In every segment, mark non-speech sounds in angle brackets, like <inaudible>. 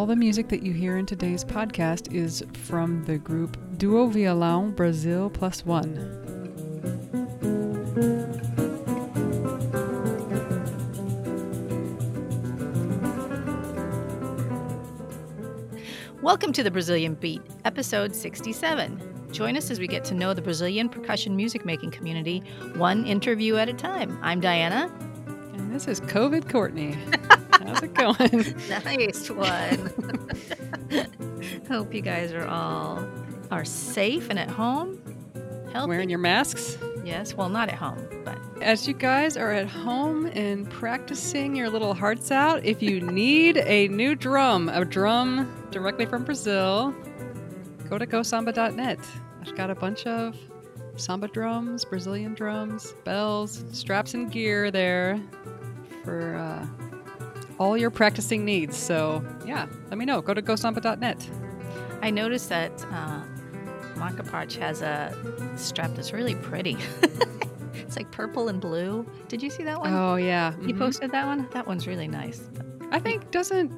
All the music that you hear in today's podcast is from the group Duo Violão Brazil Plus One. Welcome to the Brazilian Beat, episode 67. Join us as we get to know the Brazilian percussion music making community, one interview at a time. I'm Diana. And this is COVID Courtney. <laughs> How's it going? nice one. <laughs> Hope you guys are all are safe and at home. Healthy. Wearing your masks? Yes, well, not at home, but as you guys are at home and practicing your little hearts out, if you need a new drum, a drum directly from Brazil, go to gosamba.net. I've got a bunch of samba drums, Brazilian drums, bells, straps, and gear there for uh, all your practicing needs. So, yeah, let me know. Go to gosamba.net. I noticed that uh, Macaparte has a strap that's really pretty. <laughs> it's like purple and blue. Did you see that one? Oh, yeah. You mm-hmm. posted that one? That one's really nice. I think, doesn't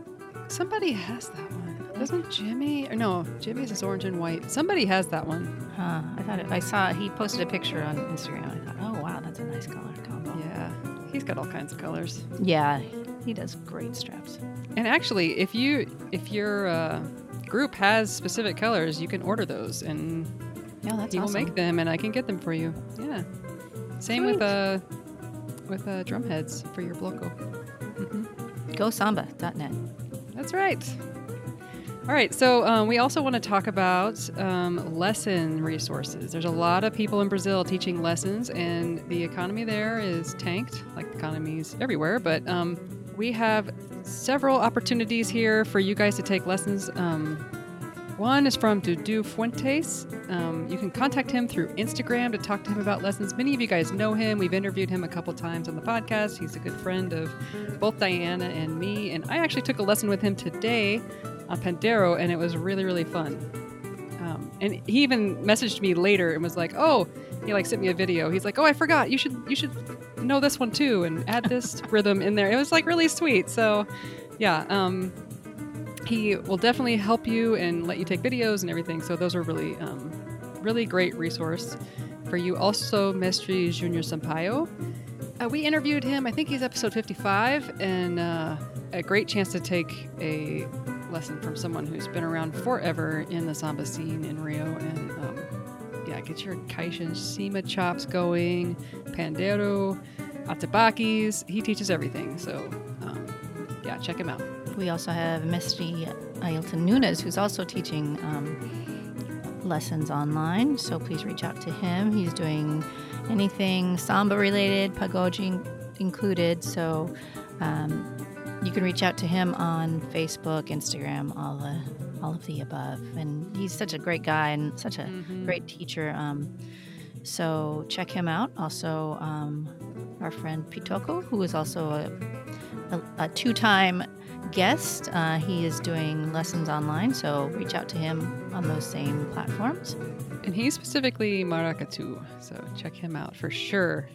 somebody has that one? Doesn't Jimmy? Or no, Jimmy's is orange and white. Somebody has that one. Huh. I thought it, I saw he posted a picture on Instagram. I thought, oh wow, that's a nice color combo. Yeah, he's got all kinds of colors. Yeah, he does great straps. And actually, if you if your uh, group has specific colors, you can order those, and yeah, that's he awesome. will make them, and I can get them for you. Yeah. Same Sweet. with uh with uh, drum heads for your bloco. Mm-hmm. GoSamba.net. That's right. All right, so um, we also want to talk about um, lesson resources. There's a lot of people in Brazil teaching lessons, and the economy there is tanked, like economies everywhere. But um, we have several opportunities here for you guys to take lessons. Um, one is from Dudu Fuentes. Um, you can contact him through Instagram to talk to him about lessons. Many of you guys know him. We've interviewed him a couple times on the podcast. He's a good friend of both Diana and me. And I actually took a lesson with him today on Pandero, and it was really, really fun. Um, and he even messaged me later and was like, "Oh, he like sent me a video. He's like, "Oh, I forgot. You should you should know this one too and add this rhythm in there." It was like really sweet. So, yeah, um, he will definitely help you and let you take videos and everything. So those are really um, really great resource for you. Also, Mestre Junior Sampaio. Uh, we interviewed him. I think he's episode 55, and uh, a great chance to take a lesson from someone who's been around forever in the samba scene in Rio and yeah, get your Caixa Cima chops going, pandero, Atabaques. He teaches everything. So um, yeah, check him out. We also have Mestre Ailton Nunes, who's also teaching um, lessons online. So please reach out to him. He's doing anything samba related, pagode included. So um, you can reach out to him on Facebook, Instagram, all the all of the above. And he's such a great guy and such a mm-hmm. great teacher. Um, so check him out. Also, um, our friend Pitoko, who is also a, a, a two-time guest. Uh, he is doing lessons online, so reach out to him on those same platforms. And he's specifically Maracatu, so check him out for sure.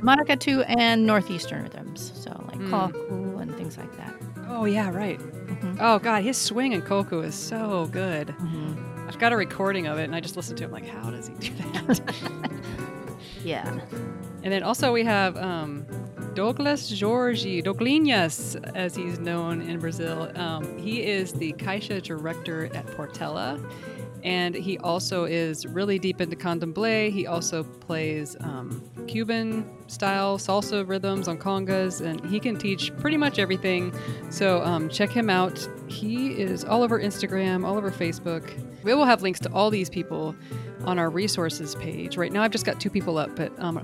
Maracatu and Northeastern rhythms, so like mm. coco and things like that. Oh, yeah, right. Mm-hmm. Oh, God, his swing in coco is so good. Mm-hmm. I've got a recording of it, and I just listened to him like, how does he do that? <laughs> <laughs> yeah. And then also we have um, Douglas Jorge, Douglinhas, as he's known in Brazil. Um, he is the Caixa director at Portela. And he also is really deep into candomblé. He also plays um, Cuban style salsa rhythms on congas, and he can teach pretty much everything. So um, check him out. He is all over Instagram, all over Facebook. We will have links to all these people on our resources page. Right now, I've just got two people up, but um,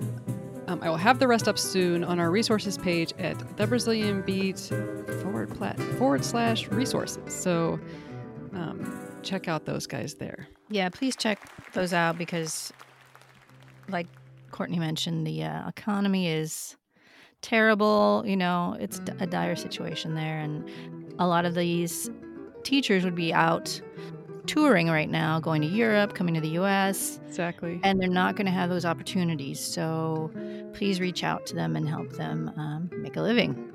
um, I will have the rest up soon on our resources page at the Brazilian Beat forward plat forward slash resources. So um, check out those guys there. Yeah, please check those out because, like Courtney mentioned, the uh, economy is terrible. You know, it's a dire situation there, and a lot of these teachers would be out touring right now, going to Europe, coming to the US. Exactly. And they're not going to have those opportunities. So please reach out to them and help them um, make a living.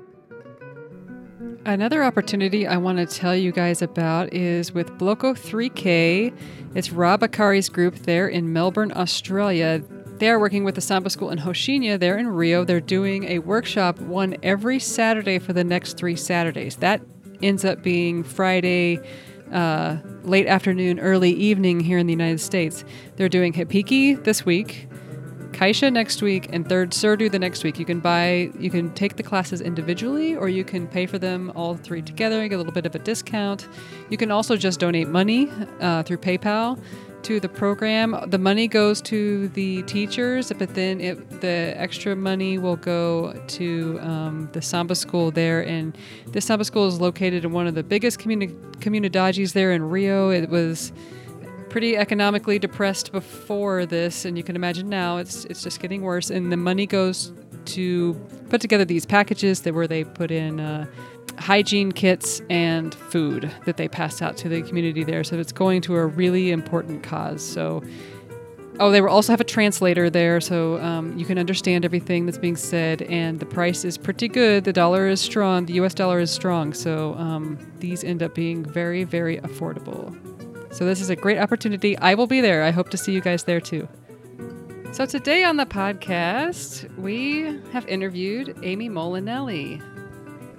Another opportunity I want to tell you guys about is with Bloco 3K. It's Rob Akari's group there in Melbourne, Australia. They are working with the Samba School in Rocinha there in Rio. They're doing a workshop one every Saturday for the next three Saturdays. That ends up being Friday, uh, late afternoon, early evening here in the United States. They're doing repique this week. Caixa next week and third Surdo the next week. You can buy, you can take the classes individually or you can pay for them all three together and get a little bit of a discount. You can also just donate money uh, through PayPal to the program. The money goes to the teachers, but then it, the extra money will go to um, the Samba school there. And this Samba school is located in one of the biggest communi- comunidades there in Rio. It was pretty economically depressed before this, and you can imagine now it's it's just getting worse. And the money goes to put together these packages that where they put in uh, hygiene kits and food that they pass out to the community there. So it's going to a really important cause. So. Oh, they also have a translator there, so um, you can understand everything that's being said. And the price is pretty good. The dollar is strong. The U.S. dollar is strong, so um, these end up being very, very affordable. So this is a great opportunity. I will be there. I hope to see you guys there too. So today on the podcast, we have interviewed Ami Molinelli.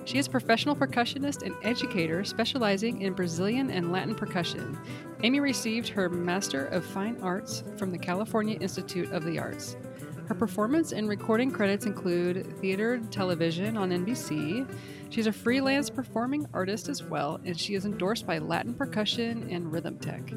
She is a professional percussionist and educator specializing in Brazilian and Latin percussion. Ami received her Master of Fine Arts from the California Institute of the Arts. Her performance and recording credits include theater television on NBC, She's a freelance performing artist as well, and she is endorsed by Latin Percussion and Rhythm Tech.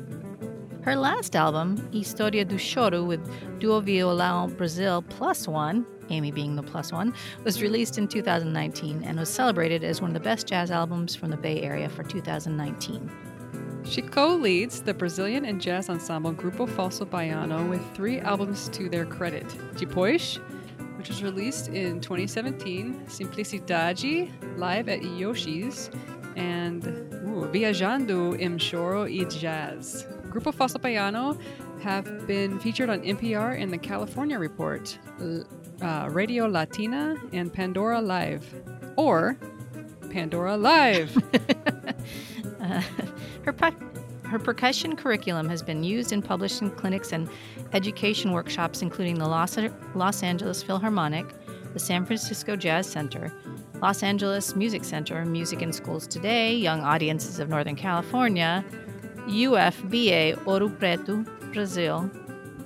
Her last album, Historia do Choro with Duo Violão Brazil Plus One, Ami being the plus one, was released in 2019 and was celebrated as one of the best jazz albums from the Bay Area for 2019. She co leads the Brazilian and jazz ensemble Grupo Falso Baiano with three albums to their credit Depois, which was released in 2017, Simplicidade, live at Yoshi's, and ooh, Viajando em Choro e Jazz. Grupo Falso Baiano have been featured on NPR and the California Report, uh, Radio Latina, and Pandora Live. Or Pandora Live. <laughs> <laughs> her her percussion curriculum has been used in publishing clinics and education workshops, including the Los, Los Angeles Philharmonic, the San Francisco Jazz Center, Los Angeles Music Center, Music in Schools Today, Young Audiences of Northern California, UFBA Ouro Preto, Brazil,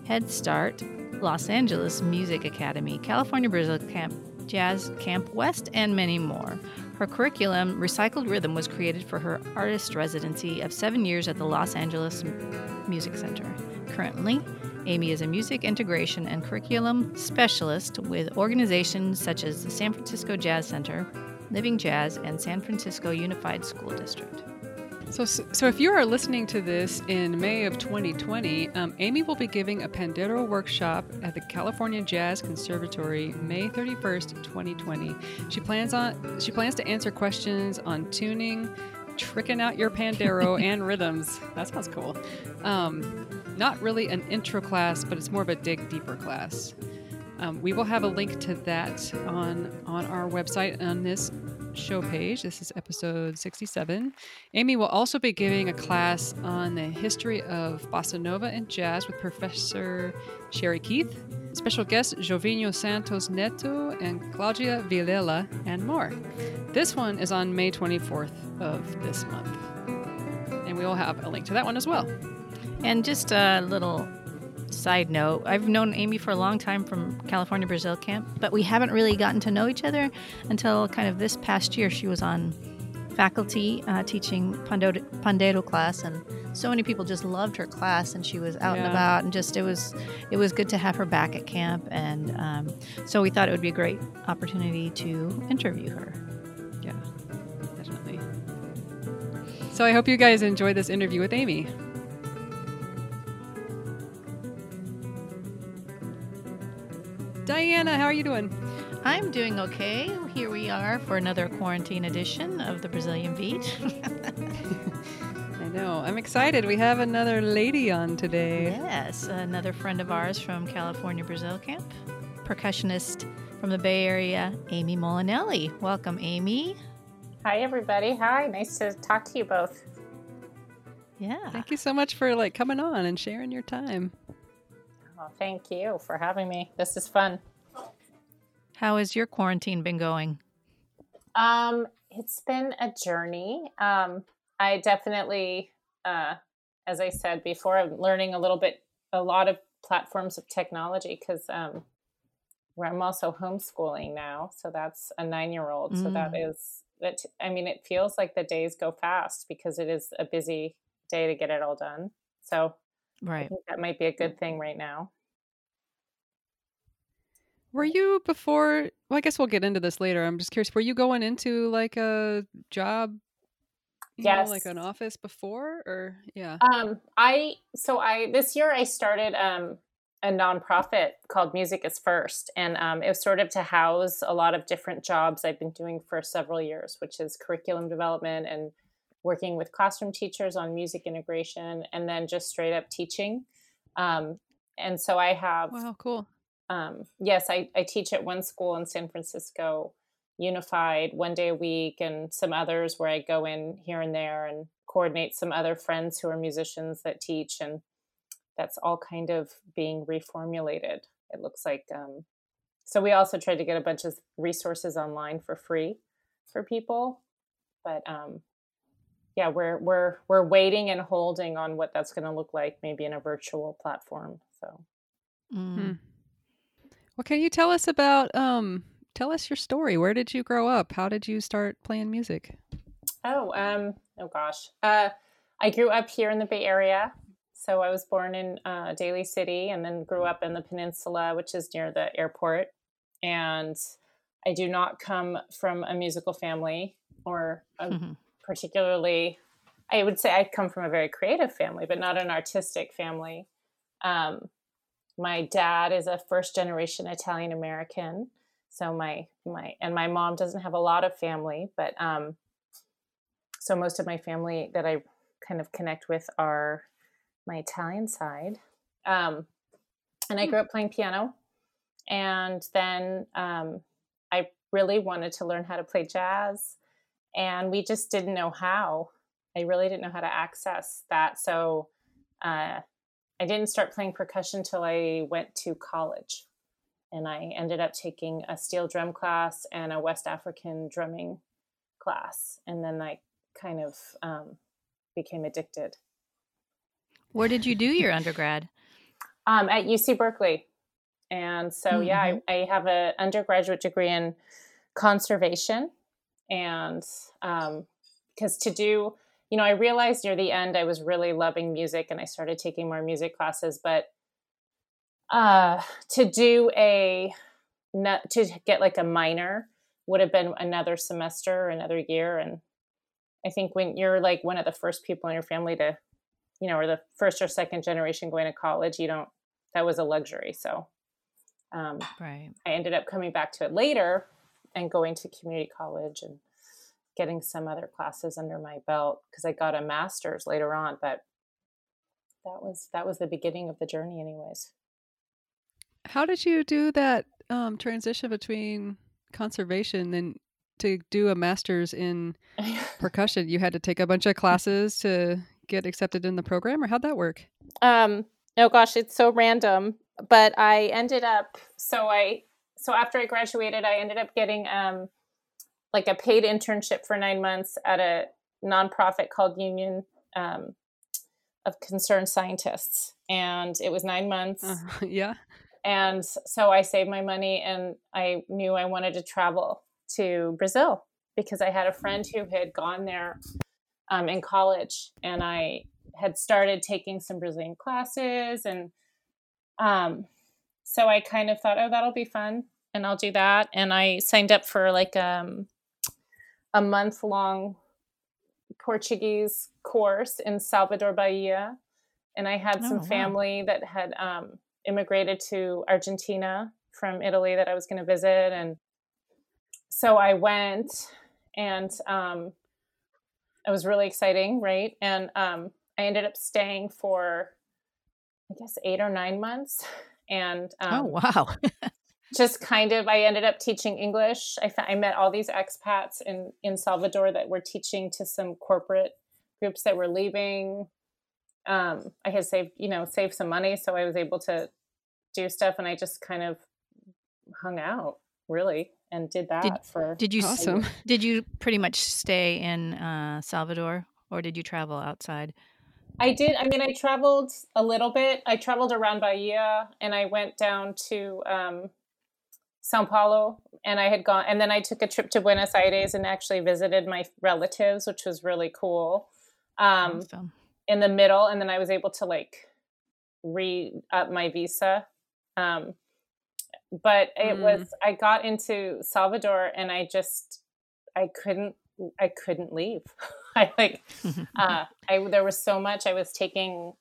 Head Start, Los Angeles Music Academy, California Brazil Camp, Jazz Camp West, and many more. Her curriculum, Recycled Rhythm, was created for her artist residency of seven years at the Los Angeles Music Center. Currently, Ami is a music integration and curriculum specialist with organizations such as the San Francisco Jazz Center, Living Jazz, and San Francisco Unified School District. So, so if you are listening to this in May of 2020, um, Ami will be giving a Pandero workshop at the California Jazz Conservatory May 31st, 2020. She plans on she plans to answer questions on tuning, tricking out your Pandero <laughs> and rhythms. That sounds cool. Um, not really an intro class, but it's more of a dig deeper class. Um, we will have a link to that on on our website on this show page. This is episode 67. Ami will also be giving a class on the history of bossa nova and jazz with Professor Sherry Keith, special guests Jovino Santos Neto and Claudia Villela, and more. This one is on May 24th of this month. And we will have a link to that one as well. And just a little side note, I've known Ami for a long time from California Brazil Camp, but we haven't really gotten to know each other until kind of this past year. She was on faculty uh, teaching pandeiro, pandeiro class, and so many people just loved her class, and she was out yeah. and about, and just it was it was good to have her back at camp, and um, so we thought it would be a great opportunity to interview her. Yeah, definitely. So I hope you guys enjoyed this interview with Ami. Diana, how are you doing? I'm doing okay. Here we are for another quarantine edition of the Brazilian Beat. <laughs> I know. I'm excited. We have another lady on today. Yes, another friend of ours from California Brazil Camp, percussionist from the Bay Area, Ami Molinelli. Welcome, Ami. Hi, everybody. Hi, nice to talk to you both. Yeah. Thank you so much for like coming on and sharing your time. Oh, thank you for having me. This is fun. How has your quarantine been going? Um, it's been a journey. Um, I definitely, uh, as I said before, I'm learning a little bit, a lot of platforms of technology because um, where I'm also homeschooling now. So that's a nine year old. So that Mm. that. I mean, it feels like the days go fast because it is a busy day to get it all done. So I Right. think that might be a good thing right now. Were you before? Well, I guess we'll get into this later. I'm just curious. Were you going into like a job, you know, like an office before, or yeah? Um, I so I this year I started um a nonprofit called Music is First, and um, it was sort of to house a lot of different jobs I've been doing for several years, which is curriculum development and working with classroom teachers on music integration, and then just straight up teaching. Um, and so I have Wow, cool. um, yes, I, I teach at one school in San Francisco, unified one day a week, and some others where I go in here and there and coordinate some other friends who are musicians that teach. And that's all kind of being reformulated. It looks like. Um, so we also tried to get a bunch of resources online for free for people. But um, yeah, we're we're we're waiting and holding on what that's going to look like, maybe in a virtual platform. So Mm. Hmm. Well, can you tell us about um tell us your story. Where did you grow up? How did you start playing music? Oh, um, oh gosh. Uh, I grew up here in the Bay Area. So I was born in uh, Daly City and then grew up in the peninsula, which is near the airport. And I do not come from a musical family or a Mhm. Particularly, I would say I come from a very creative family, but not an artistic family. Um, my dad is a first generation Italian American. So my my and my mom doesn't have a lot of family, but um, so most of my family that I kind of connect with are my Italian side. Um, and I grew up playing piano, and then um, I really wanted to learn how to play jazz, and we just didn't know how. I really didn't know how to access that, so uh, I didn't start playing percussion till I went to college, and I ended up taking a steel drum class and a West African drumming class, and then I kind of um, became addicted. Where did you do your undergrad? <laughs> um, at UC Berkeley. And so, yeah, I, I have an undergraduate degree in conservation. And because to do, you know, I realized near the end I was really loving music and I started taking more music classes. But uh, to do a, to get like a minor would have been another semester or another year. And I think when you're like one of the first people in your family to, you know, or the first or second generation going to college, you don't, that was a luxury. So um, Right. I ended up coming back to it later and going to community college and getting some other classes under my belt because I got a master's later on. But that was that was the beginning of the journey, anyways. How did you do that um, transition between conservation and to do a master's in <laughs> percussion? You had to take a bunch of classes to get accepted in the program, or how'd that work? Um, oh gosh, it's so random. But I ended up so I so after I graduated, I ended up getting um like a paid internship for nine months at a nonprofit called Union um, of Concerned Scientists, and it was nine months. Uh, <laughs> yeah. And so I saved my money, and I knew I wanted to travel to Brazil because I had a friend who had gone there um, in college, and I had started taking some Brazilian classes, and um, so I kind of thought, oh, that'll be fun, and I'll do that. And I signed up for like um, a month long Portuguese course in Salvador Bahia, and I had Oh, some wow. family that had um, immigrated to Argentina from Italy that I was going to visit, and so I went, and um, it was really exciting, right? And um, I ended up staying for, I guess, eight or nine months, and um, oh wow. <laughs> just kind of I ended up teaching English. I, I met all these expats in in Salvador that were teaching to some corporate groups that were leaving. Um, I had saved, you know, saved some money, so I was able to do stuff, and I just kind of hung out really and did that Did- for. Did you Awesome. did you pretty much stay in uh, Salvador or did you travel outside? I did. I mean, I traveled a little bit. I traveled around Bahia, and I went down to um, Sao Paulo, and I had gone, and then I took a trip to Buenos Aires and actually visited my relatives, which was really cool. Um, Awesome. in the middle, and then I was able to like re up my visa. Um, but it Mm. was I got into Salvador, and I just I couldn't I couldn't leave. <laughs> I like <laughs> uh, I there was so much I was taking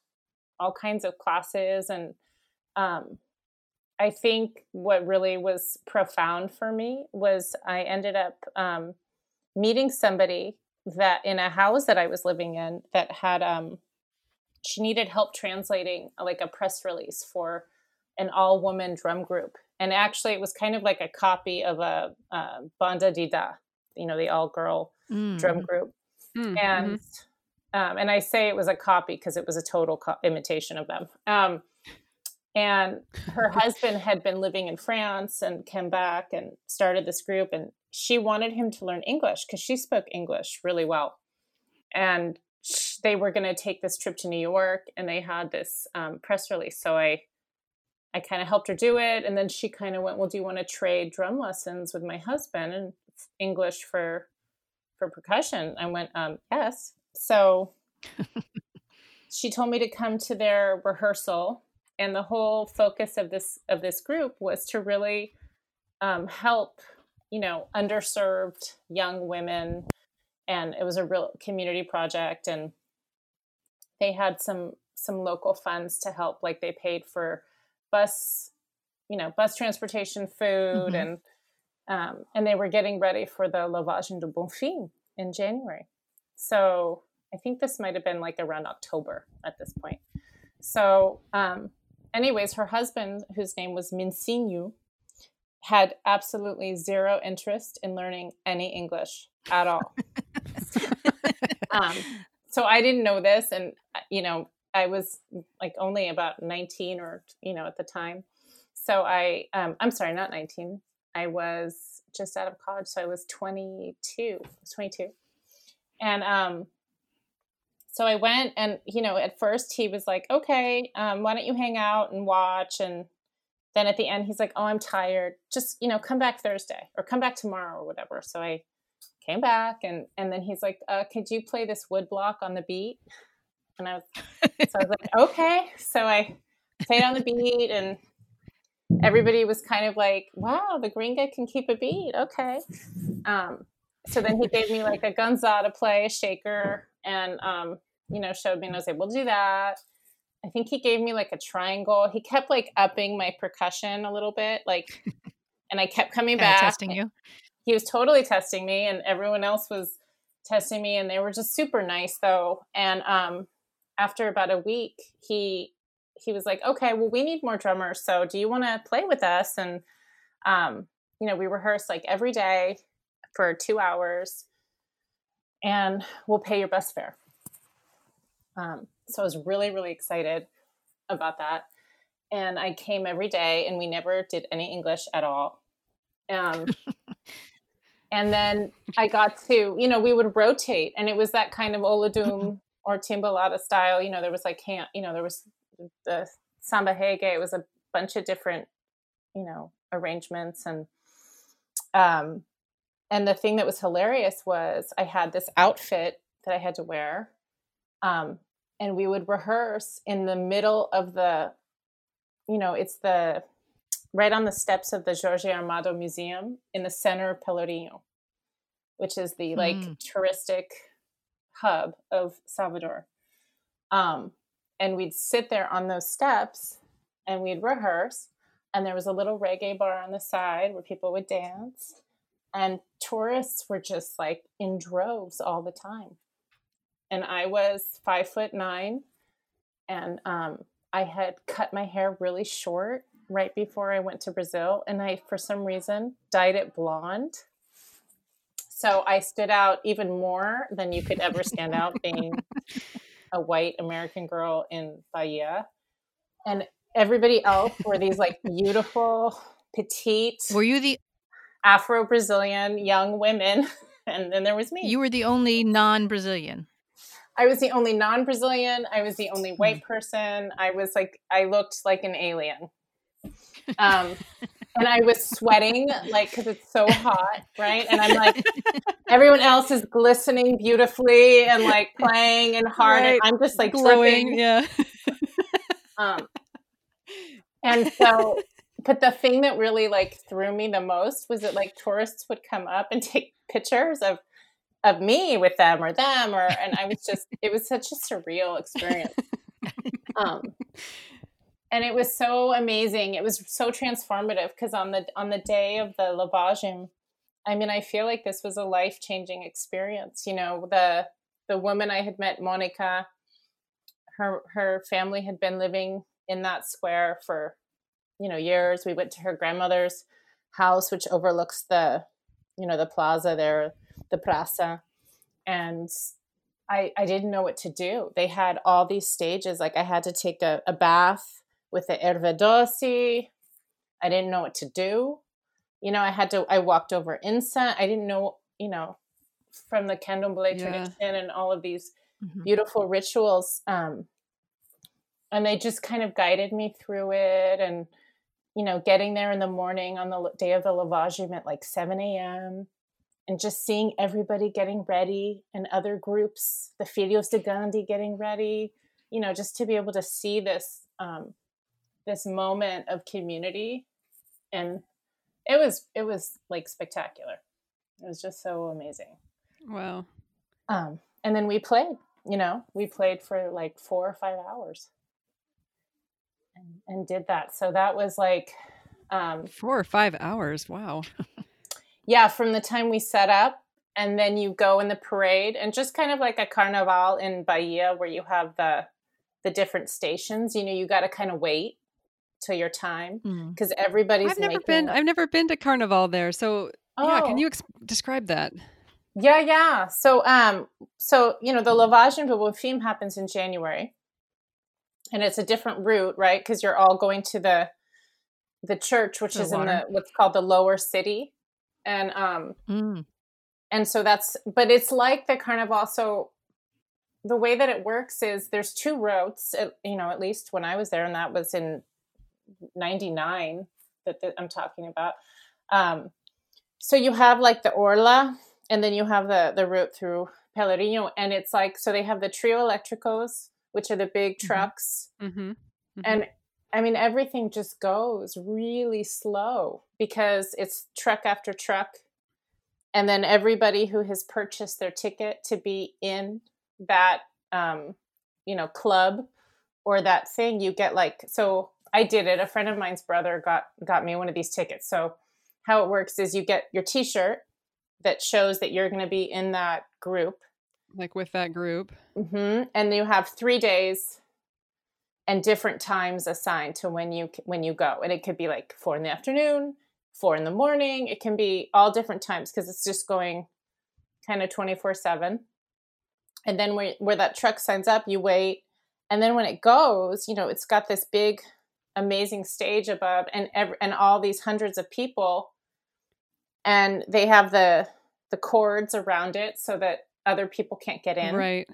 all kinds of classes and um, I think what really was profound for me was I ended up um, meeting somebody that in a house that I was living in that had um, she needed help translating like a press release for an all woman drum group and actually it was kind of like a copy of a, uh Banda Didá you know the all girl Mm. drum group Mm, and mhm. um, and I say it was a copy because it was a total co- imitation of them. Um, and her <laughs> husband had been living in France and came back and started this group, and she wanted him to learn English because she spoke English really well. And they were going to take this trip to New York, and they had this um, press release. So I, I kind of helped her do it, and then she kind of went, "Well, do you want to trade drum lessons with my husband and English for for percussion?" I went, um, "Yes." So <laughs> she told me to come to their rehearsal, and the whole focus of this of this group was to really um, help, you know, underserved young women, and it was a real community project, and they had some some local funds to help, like they paid for bus, you know, bus transportation, food, Mhm. and um, and they were getting ready for the Lavagem de Bonfim in January. So I think this might have been like around October at this point. So, um, anyways, her husband, whose name was Minsinyu, had absolutely zero interest in learning any English at all. <laughs> um, so I didn't know this, and uh, you know, I was like only about 19 or you know at the time. So I, um, I'm sorry, not 19. I was just out of college, so I was 22. I was 22, and um, so I went, and you know, at first he was like, "Okay, um, why don't you hang out and watch?" And then at the end, he's like, "Oh, I'm tired. Just you know, come back Thursday or come back tomorrow or whatever." So I came back, and and then he's like, uh, "Could you play this wood block on the beat?" And I was, so I was like, <laughs> "Okay." So I played on the beat, and everybody was kind of like, "Wow, the gringa can keep a beat." Okay. Um, so then he gave me like a ganzá to play, a shaker, and um, you know, showed me, and I was able to do that. I think he gave me like a triangle. He kept like upping my percussion a little bit, like, <laughs> and I kept coming Kinda back. testing you. He was totally testing me, and everyone else was testing me, and they were just super nice though. And um, after about a week, he he was like, "Okay, well, we need more drummers. So, do you want to play with us?" And um, you know, we rehearsed like every day for two hours, and we'll pay your bus fare. Um, so I was really, really excited about that. And I came every day, and we never did any English at all. Um, <laughs> and then I got to, you know, we would rotate, and it was that kind of Olodum <laughs> or Timbalada style. You know, there was like, you know, there was the Samba Reggae. It was a bunch of different, you know, arrangements, and um, and the thing that was hilarious was I had this outfit that I had to wear, um, and we would rehearse in the middle of the, you know, it's the right on the steps of the Jorge Amado Museum in the center of Pelourinho, which is the like Mm. touristic hub of Salvador. Um, and we'd sit there on those steps and we'd rehearse. And there was a little reggae bar on the side where people would dance. And tourists were just like in droves all the time. And I was five foot nine and um, I had cut my hair really short right before I went to Brazil, and I, for some reason, dyed it blonde. So I stood out even more than you could ever stand out being <laughs> a white American girl in Bahia. And everybody else were these like beautiful, petite. Were you the Afro Brazilian young women? <laughs> And then there was me. You were the only non Brazilian. I was the only non Brazilian. I was the only white hmm. person. I was like, I looked like an alien. Um, <laughs> and I was sweating, like, because it's so hot, right? And I'm like, <laughs> everyone else is glistening beautifully and like playing and hard, right. and I'm just like glowing, tripping. yeah. um, and so, but the thing that really like threw me the most was that like tourists would come up and <laughs> take pictures of of me with them or them or and I was just it was such a surreal experience. um and it was so amazing. It was so transformative because on the on the day of the lavagem, I mean, I feel like this was a life changing experience. You know, the the woman I had met, Monica, her her family had been living in that square for you know years. We went to her grandmother's house, which overlooks the you know the plaza there, the praça, and I I didn't know what to do. They had all these stages. Like I had to take a, a bath with the erva doce. I didn't know what to do. You know, I had to, I walked over incense. I didn't know, you know, from the candomblé yeah. tradition and all of these mm-hmm. beautiful rituals. Um, and they just kind of guided me through it. And, you know, getting there in the morning on the day of the lavagem at like 7 a.m. and just seeing everybody getting ready and other groups, the Filhos de Gandhi getting ready, you know, just to be able to see this um, this moment of community. And it was it was like spectacular. It was just so amazing. Wow. Um and then we played you know we played for like four or five hours and, and did that so that was like um four or five hours wow <laughs> yeah from the time we set up and then you go in the parade and just kind of like a carnival in bahia where you have the the different stations you know you got to kind of wait to your time because mm. everybody's. I've never been. I've never been to Carnival there. So oh. yeah, can oh. you ex- describe that? Yeah, yeah. So um, so you know the Lavagem de Bonfim happens in January, and it's a different route, right? Because you're all going to the the church, which the is water. in the what's called the lower city, and um, mm. and so that's. But it's like the Carnival. So the way that it works is there's two routes you know at least when i was there and that was in 99 that, that I'm talking about. Um, so you have like the Orla, and then you have the the route through Pelourinho, and it's like so they have the trio electricos, which are the big mm-hmm. trucks, mm-hmm. Mm-hmm. and I mean everything just goes really slow because it's truck after truck, and then everybody who has purchased their ticket to be in that um, you know club or that thing, you get like so I did it. A friend of mine's brother got got me one of these tickets. So how it works is you get your T-shirt that shows that you're going to be in that group, like with that group, mm-hmm. and you have three days and different times assigned to when you when you go, and it could be like four in the afternoon, four in the morning. It can be all different times because it's just going kind of twenty four seven. And then where where that truck signs up, you wait, and then when it goes, you know, it's got this big amazing stage above and every, and all these hundreds of people and they have the the cords around it so that other people can't get in right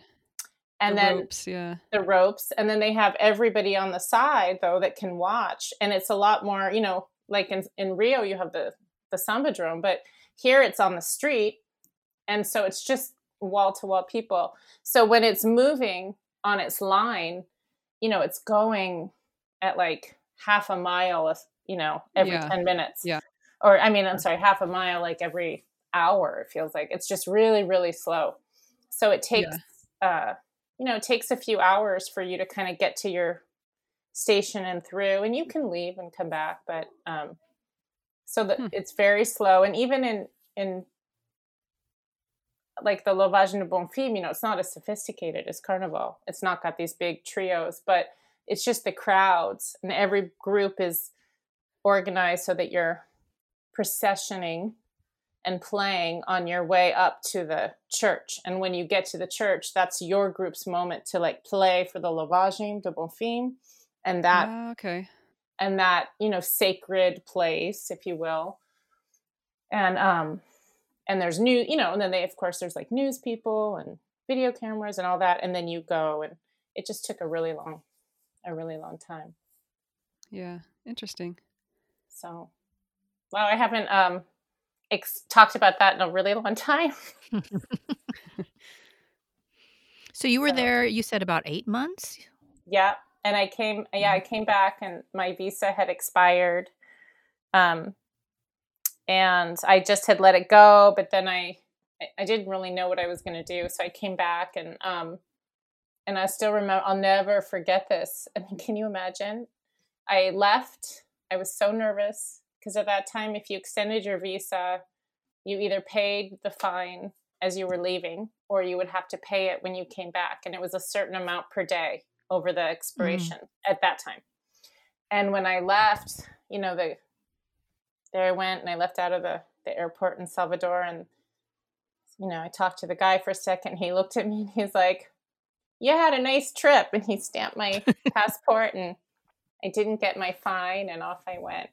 and the then ropes, yeah the ropes and then they have everybody on the side though that can watch and it's a lot more you know like in, in rio you have the the sambadrome but here it's on the street and so it's just wall to wall people so when it's moving on its line you know it's going at like half a mile, you know, every yeah. 10 minutes. Yeah. Or, I mean, I'm sorry, half a mile like every hour, it feels like. It's just really, really slow. So it takes, yeah. uh, you know, it takes a few hours for you to kind of get to your station and through, and you can leave and come back. But, um, so that hmm. it's very slow. And even in, in, like the Lavagem de Bonfim, you know, it's not as sophisticated as Carnival. It's not got these big trios, but it's just the crowds and every group is organized so that you're processioning and playing on your way up to the church. And when you get to the church, that's your group's moment to like play for the Lavagem de Bonfim and that Ah, okay. and that, you know, sacred place, if you will. And um and there's new, you know, and then they of course there's like news people and video cameras and all that and then you go and it just took a really long a really long time. Yeah. Interesting. So wow, I haven't um ex- talked about that in a really long time. <laughs> So you were So- there, you said about eight months? Yeah, and I came. Yeah, I came back, and my visa had expired, um, and I just had let it go. But then I, I- I didn't really know what I was going to do, so I came back, and um, and I still remember. I'll never forget this. I mean, can you imagine? I left. I was so nervous because at that time, if you extended your visa, you either paid the fine as you were leaving, or you would have to pay it when you came back, and it was a certain amount per day over the mm-hmm. expiration at that time. And when I left, you know, the there I went and I left out of the, the airport in Salvador and you know, I talked to the guy for a second. He looked at me and he's like, You had a nice trip and he stamped my <laughs> passport and I didn't get my fine and off I went.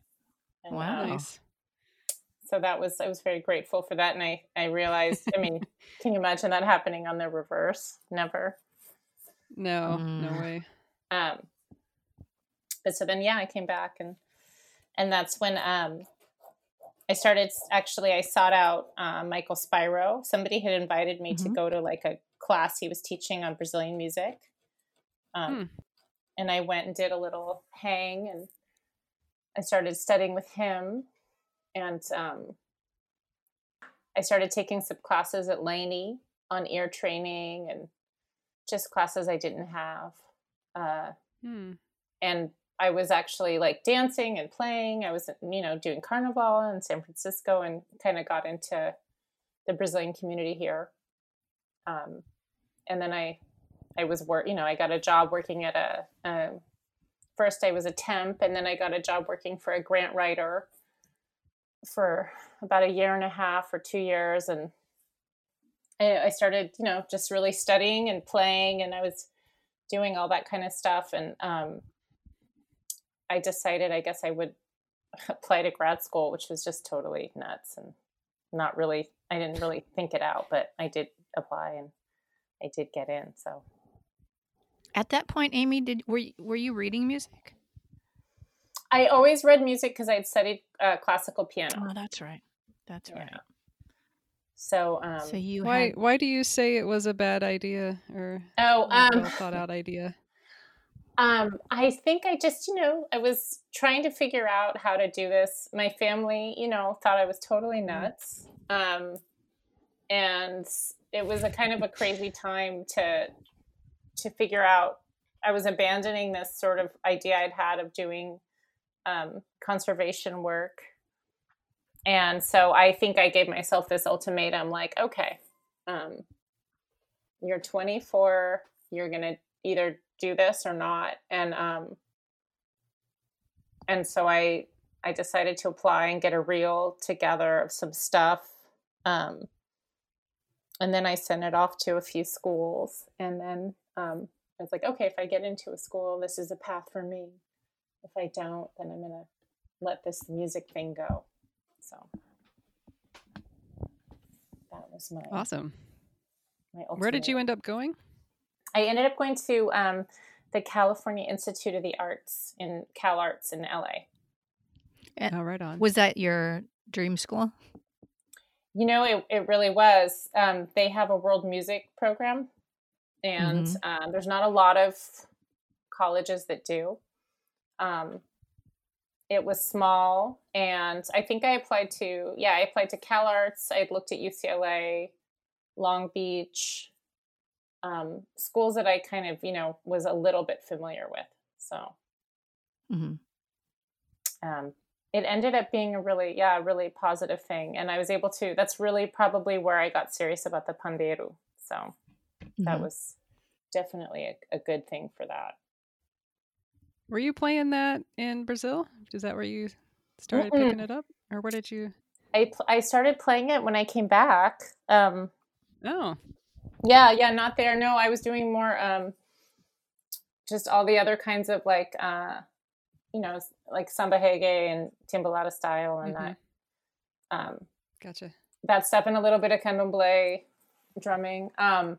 And, Wow. um, Nice. so that was I was very grateful for that and I, I realized I mean, <laughs> can you imagine that happening on the reverse? Never. No, no Mm. way. um but so then yeah i came back and and that's when um i started actually i sought out uh, michael spiro somebody had invited me to Mhm. go to like a class he was teaching on brazilian music um Hmm. and i went and did a little hang and i started studying with him and um i started taking some classes at laney on ear training and just classes i didn't have uh Hmm. and I was actually like dancing and playing. I was, you know, doing carnival in San Francisco and kind of got into the Brazilian community here. Um, and then I, I was work, you know, I got a job working at a, a. First, I was a temp, and then I got a job working for a grant writer for about a year and a half or two years, and I, started, you know, just really studying and playing, and I was doing all that kind of stuff, and um, I decided I guess I would <laughs> apply to grad school, which was just totally nuts and not really, I didn't really think it out, but I did apply and I did get in. So At that point, Ami, did were you, were you reading music? I always read music because I'd studied uh, classical piano. Oh, that's right. That's Yeah. right. So, um, So you Why had why do you say it was a bad idea or oh, um, well thought out idea? Um, I think I just, you know, I was trying to figure out how to do this. My family, you know, thought I was totally nuts. Um, and it was a kind of a crazy time to to figure out I was abandoning this sort of idea I'd had of doing um, conservation work. And so I think I gave myself this ultimatum like, okay, um, you're 24, you're going to either do this or not and um and so i i decided to apply and get a reel together of some stuff um and then i sent it off to a few schools and then um i was like okay if i get into a school this is a path for me if i don't then i'm gonna let this music thing go so that was my Awesome. my Where did you end up going? I ended up going to um, the California Institute of the Arts in Cal Arts in LA. Eh, Oh, right on. was that your dream school? You know, it, it really was. Um, they have a world music program, and Mhm. um, there's not a lot of colleges that do. Um, it was small, and I think I applied to, yeah, I applied to Cal Arts. I looked at UCLA, Long Beach, um, schools that I kind of, you know, was a little bit familiar with. So. hmm um, it ended up being a really yeah really positive thing and i was able to that's really probably where i got serious about the pandeiro so that Mhm. was definitely a, a good thing for that Were you playing that in Brazil? Is that where you started picking it up, or where did you? I pl- I started playing it when I came back. Um, oh, yeah, yeah, not there. No, I was doing more um, just all the other kinds of like uh, you know, like samba reggae and timbalada style and mm-hmm. that. Um, gotcha. That stuff and a little bit of candomblé drumming. Um,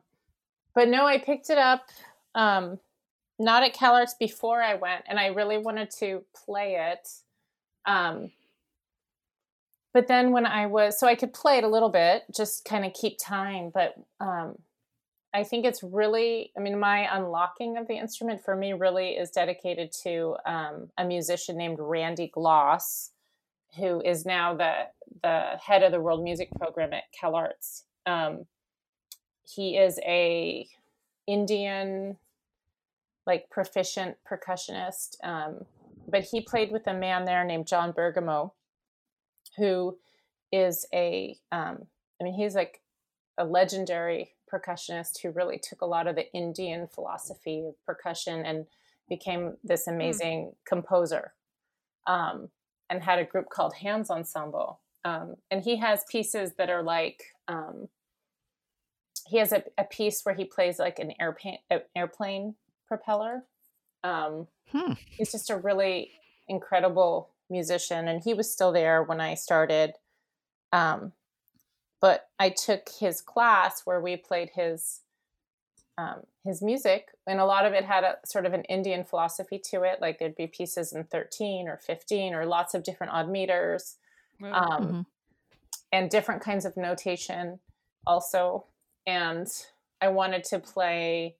but no, I picked it up um, not at CalArts before I went, and I really wanted to play it. Um, but then when I was, so I could play it a little bit, just kind of keep time. But um, I think it's really, I mean, my unlocking of the instrument for me really is dedicated to um, a musician named Randy Gloss, who is now the the head of the world music program at CalArts. Um, he is a Indian, like proficient percussionist, um, but he played with a man there named John Bergamo, who is a, um, I mean, he's like a legendary percussionist who really took a lot of the Indian philosophy of percussion and became this hmm. amazing mm. composer um, and had a group called Hands On'semble. Um, and he has pieces that are like, um, he has a, a, piece where he plays like an airplane, airplane propeller. Um, hmm. He's just a really incredible musician, and he was still there when I started. Um, but I took his class where we played his um, his music, and a lot of it had a sort of an Indian philosophy to it. Like there'd be pieces in thirteen or fifteen, or lots of different odd meters, um, mm-hmm. and different kinds of notation also. And I wanted to play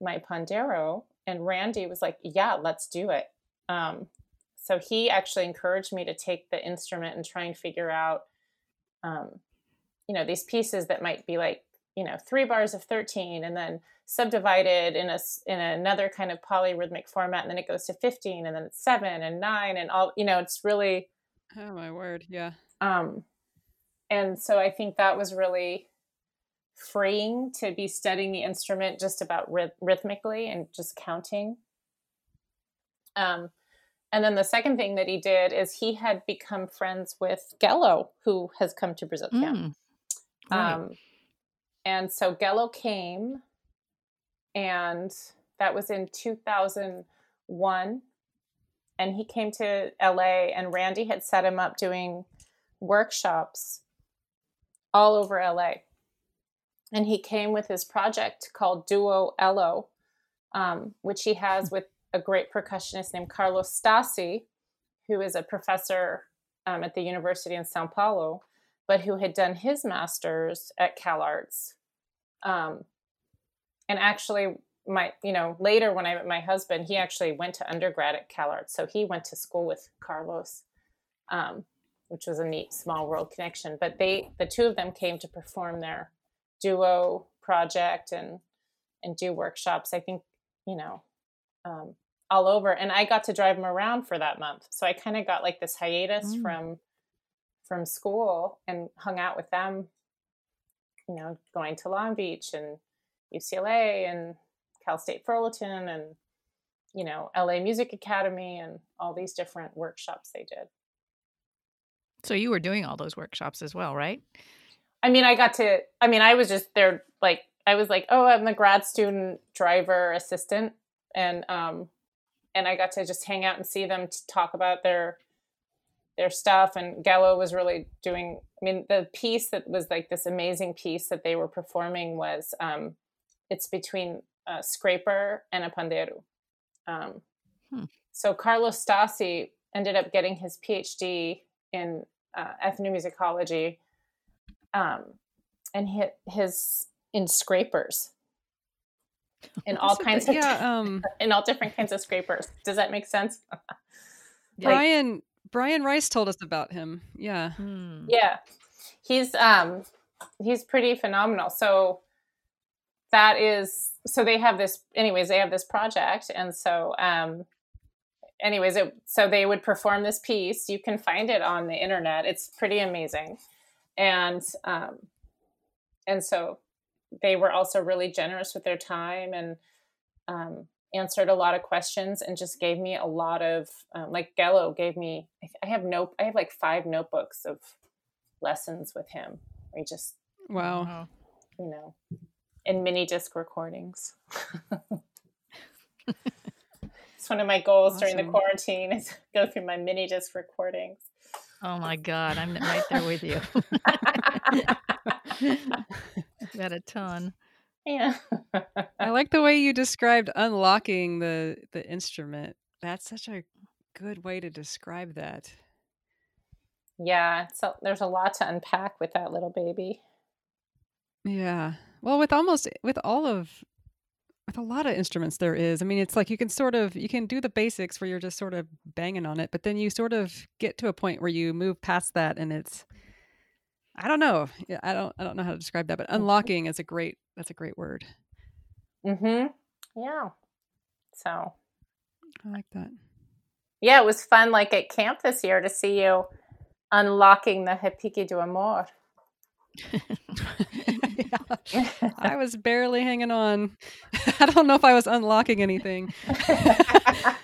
my pandero, and Randy was like, "Yeah, let's do it." Um, so he actually encouraged me to take the instrument and try and figure out, um, you know, these pieces that might be like, you know, three bars of 13 and then subdivided in a, in another kind of polyrhythmic format. And then it goes to 15 and then it's seven and nine and all, you know, it's really. Oh my word. Yeah. Um, and so I think that was really freeing to be studying the instrument just about ryth- rhythmically and just counting. Um, and then the second thing that he did is he had become friends with Gelo, who has come to Brazil mm, right. um, and so Gelo came, and that was in 2001. And he came to LA, and Randy had set him up doing workshops all over LA. And he came with his project called Duo Elo, um, which he has with a great percussionist named Carlos Stasi, who is a professor um, at the University in Sao Paulo, but who had done his master's at CalArts. Um, and actually, my you know later when I met my husband, he actually went to undergrad at CalArts, so he went to school with Carlos, um, which was a neat small world connection. But they, the two of them, came to perform their duo project and and do workshops. I think you know um, all over and i got to drive them around for that month so i kind of got like this hiatus mm. from from school and hung out with them you know going to long beach and ucla and cal state fullerton and you know la music academy and all these different workshops they did so you were doing all those workshops as well right i mean i got to i mean i was just there like i was like oh i'm the grad student driver assistant and um and I got to just hang out and see them talk about their their stuff. And Gelo was really doing. I mean, the piece that was like this amazing piece that they were performing was um, it's between a scraper and a pandero. Um, hmm. So Carlos Stasi ended up getting his PhD in uh, ethnomusicology, um, and hit his in scrapers <laughs> in all kinds of yeah, um, <laughs> in all different kinds of scrapers. Does that make sense? Brian Brian Rice told us about him. Yeah. Hmm. Yeah. He's um he's pretty phenomenal. So that is so they have this anyways, they have this project and so um anyways, it, so they would perform this piece. You can find it on the internet. It's pretty amazing. And um and so they were also really generous with their time and um, answered a lot of questions and just gave me a lot of um, like Gelo gave me I have no I have like five notebooks of lessons with him. Where he just wow. You know in mini disc recordings. <laughs> It's one of my goals awesome. during the quarantine is <laughs> go through my mini disc recordings oh my <laughs> god i'm right there with you <laughs> got a ton yeah. I like the way you described unlocking the the instrument. That's such a good way to describe that. Yeah, so there's a lot to unpack with that little baby. Yeah. Well, with almost with all of with a lot of instruments there is. I mean, it's like you can sort of you can do the basics where you're just sort of banging on it, but then you sort of get to a point where you move past that and it's I don't know. I don't I don't know how to describe that, but mm-hmm. unlocking is a great that's a great word. mm-hmm Yeah. So I like that. Yeah, it was fun like at camp this year to see you unlocking the Repique do Amor. <laughs> I was barely hanging on. <laughs> I don't know if I was unlocking anything. that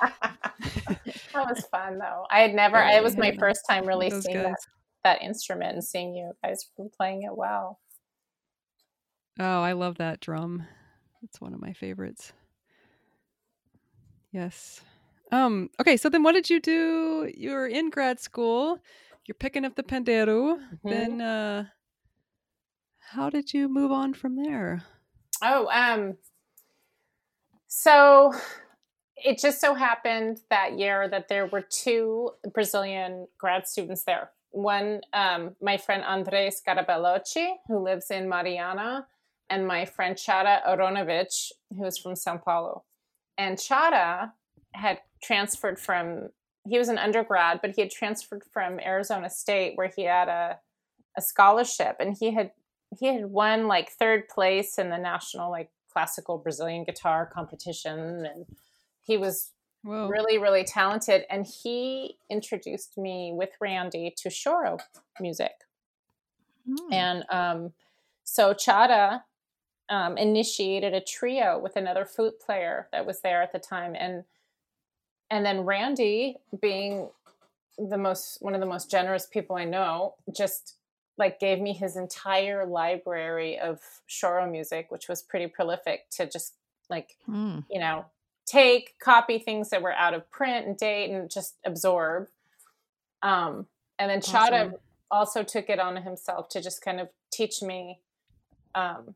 was fun though. I had never. It was my first time really seeing that that instrument and seeing you guys playing it well. Oh, I love that drum. It's one of my favorites. Yes. Um, okay, so then what did you do? You were in grad school. You're picking up the pandero. Mm-hmm. Then uh how did you move on from there? Oh, um so it just so happened that year that there were two Brazilian grad students there one, um, my friend Andres Garabellocci, who lives in Mariana, and my friend Chara Aronovich, who's from Sao Paulo. And Chara had transferred from, he was an undergrad, but he had transferred from Arizona State where he had a, a scholarship and he had, he had won like third place in the national like classical Brazilian guitar competition. And he was Whoa. really, really talented. And he introduced me with Randy to choro music. Mm. And um, so Chara um, initiated a trio with another flute player that was there at the time. And and then Randy, being the most one of the most generous people I know, just like gave me his entire library of choro music, which was pretty prolific to just like mm. you know take, copy things that were out of print and date, and just absorb. Um, and then awesome. Chara also took it on himself to just kind of teach me um,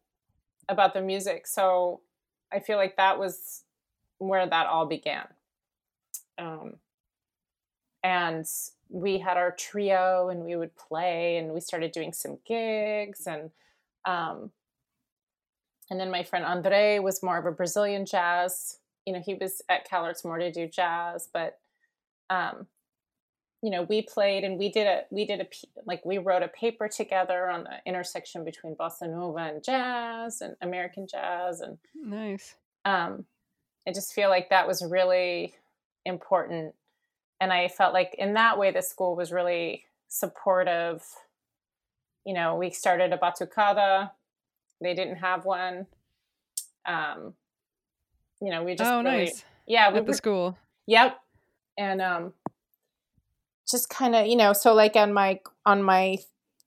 about the music. So I feel like that was where that all began. Um, and we had our trio and we would play and we started doing some gigs and um, and then my friend Andre was more of a Brazilian jazz you know, he was at CalArts more to do jazz, but, um, you know, we played and we did a, we did a, like we wrote a paper together on the intersection between bossa nova and jazz and American jazz. And nice. Um, I just feel like that was really important. And I felt like in that way, the school was really supportive. You know, we started a batucada. They didn't have one. Um, you know, we just oh really, nice yeah we at the school yep and um just kind of you know so like on my on my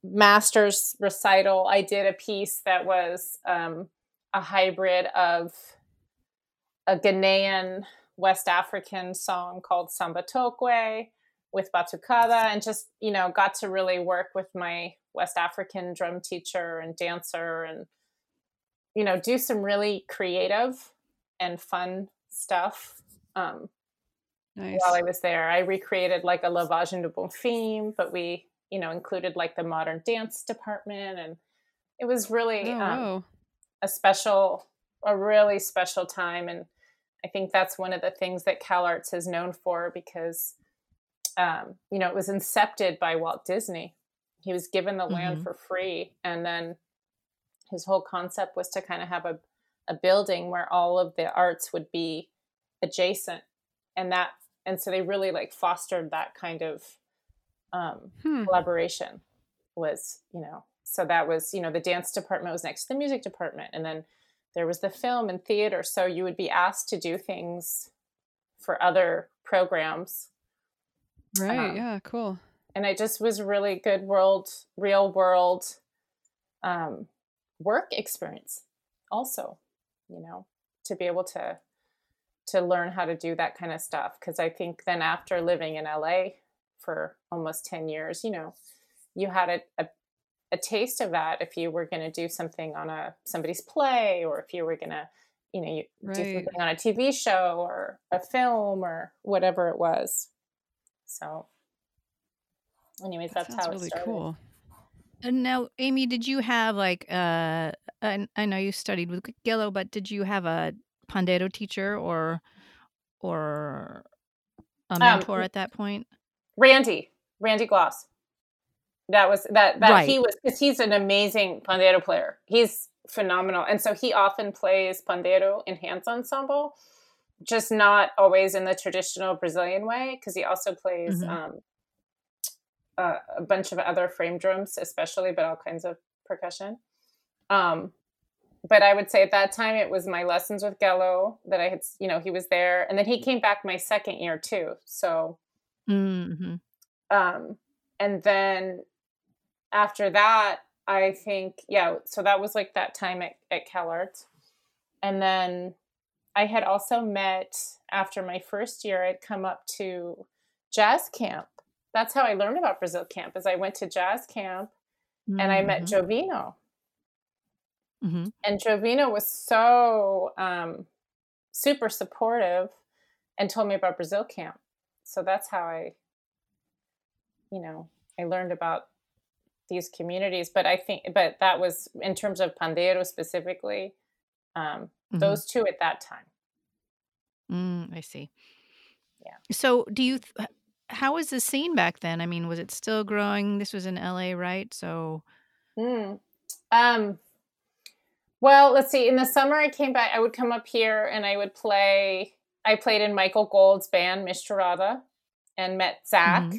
master's recital I did a piece that was um a hybrid of a Ghanaian West African song called Samba Tokwe with Batucada and just, you know, got to really work with my West African drum teacher and dancer and, you know, do some really creative and fun stuff. Um, nice. While I was there, I recreated like a Lavagem de Bonfim, but we, you know, included like the modern dance department, and it was really oh, um, a special, a really special time. And I think that's one of the things that CalArts is known for because, um, you know, it was incepted by Walt Disney. He was given the land mm-hmm. for free, and then his whole concept was to kind of have a a building where all of the arts would be adjacent and that and so they really like fostered that kind of um, hmm. collaboration was you know so that was you know the dance department was next to the music department and then there was the film and theater, so you would be asked to do things for other programs. Right. Um, yeah. Cool. And it just was really good world, real world um, work experience. Also, you know, to be able to to learn how to do that kind of stuff because I think then after living in LA for almost 10 years, you know, you had a, a, a taste of that if you were going to do something on a somebody's play or if you were going to, you know, you right. do something on a TV show or a film or whatever it was. So anyways, that that's how really it started. cool. And now, Ami, did you have like uh I, I know you studied with Gelo, but did you have a pandero teacher or or a um, mentor um, at that point? Randy, Randy Gloss. That was that that right. he was because he's an amazing pandero player. He's phenomenal, and so he often plays pandero in Hands On'semble, just not always in the traditional Brazilian way. Because he also plays mm-hmm. um, a, a bunch of other frame drums, especially, but all kinds of percussion. Um, but I would say at that time it was my lessons with Gelo that I had, you know, he was there, and then he came back my second year too. So, mm-hmm. um, and then after that, I think, yeah, so that was like that time at, at CalArts, and then I had also met after my first year. I'd come up to jazz camp. That's how I learned about Brazil camp. Is I went to jazz camp, mm-hmm. and I met mm-hmm. Jovino Mm-hmm. And Jovino was so um, super supportive and told me about Brazil camp. So that's how I, you know, I learned about these communities. But I think, but that was in terms of Pandero specifically, um, mm-hmm. those two at that time. Mm, I see. Yeah. So do you, th- how was the scene back then? I mean, was it still growing? This was in LA, right? So. Mm. Um, well, let's see. In the summer, I came back. I would come up here and I would play. I played in Michael Gold's band Misturada and met Zach, mm-hmm.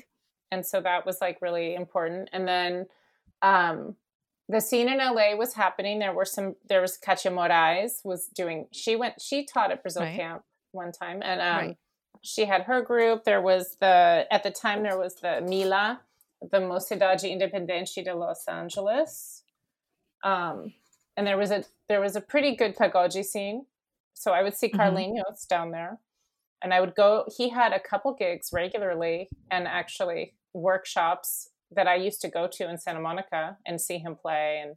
And so that was like really important. And then um, the scene in LA was happening. There were some. There was Katia Moraes was doing. She went. She taught at Brazil right. Camp one time, and um, right. she had her group. There was the at the time there was the Mila, the Mocidade Independente de Los Angeles. Um, and there was a there was a pretty good pagode scene. So I would see. Carlinhos mm-hmm. down there, and I would go. He had a couple gigs regularly, and actually workshops that I used to go to in Santa Monica and see him play. And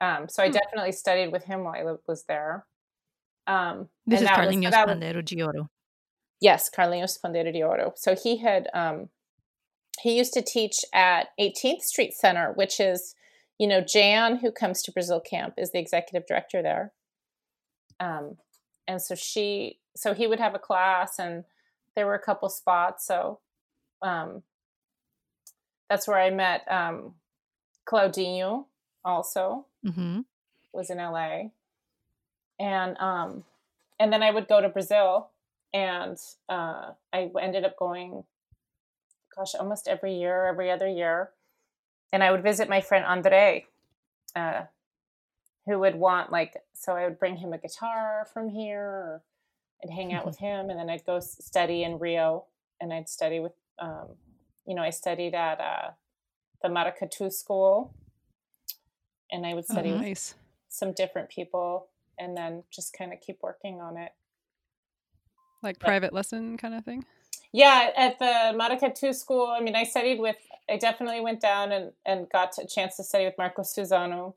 um, so I hmm. definitely studied with him while I was there. Um, this is Carlinhos Pandeiro de Ouro. Yes, Carlinhos Pandeiro de Ouro. So he had um, he used to teach at 18th Street Center, which is you know, Jan, who comes to Brazil camp, is the executive director there. Um, and so she, so he would have a class, and there were a couple spots. So um, that's where I met um, Claudinho. Also, mm-hmm. was in LA, and um, and then I would go to Brazil, and uh, I ended up going, gosh, almost every year, every other year and I would visit my friend Andre, uh, who would want like so I would bring him a guitar from here, and hang out with him, and then I'd go study in Rio, and I'd study with, um, you know, I studied at uh, the Maracatu school, and I would oh, study oh, nice. with some different people, and then just kind of keep working on it. Like but, private lesson kind of thing. Yeah, at the Maracatu school, I mean, I studied with, I definitely went down and, and got a chance to study with Marcos Suzano.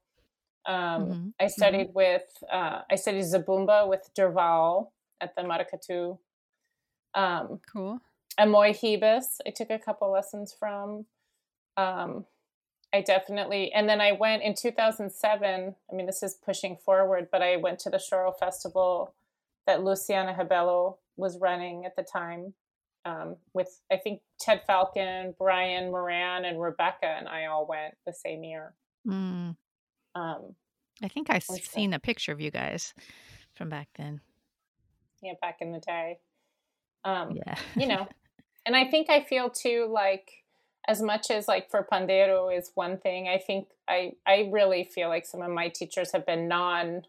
Um, mm-hmm. I studied mm-hmm. with, uh, I studied Zabumba with Durval at the Maracatu. Um, cool. Amoy Hebus, I took a couple lessons from. Um, I definitely, and then I went in 2007. I mean, this is pushing forward, but I went to the Choro Festival that Luciana Rabello was running at the time um, with I think Ted Falcon, Brian Moran, and Rebecca and I all went the same year. Mm. Um, I think I've seen a picture of you guys from back then. Yeah, back in the day. Um, yeah, you know, <laughs> and I think I feel too like as much as like for pandero is one thing. I think I I really feel like some of my teachers have been non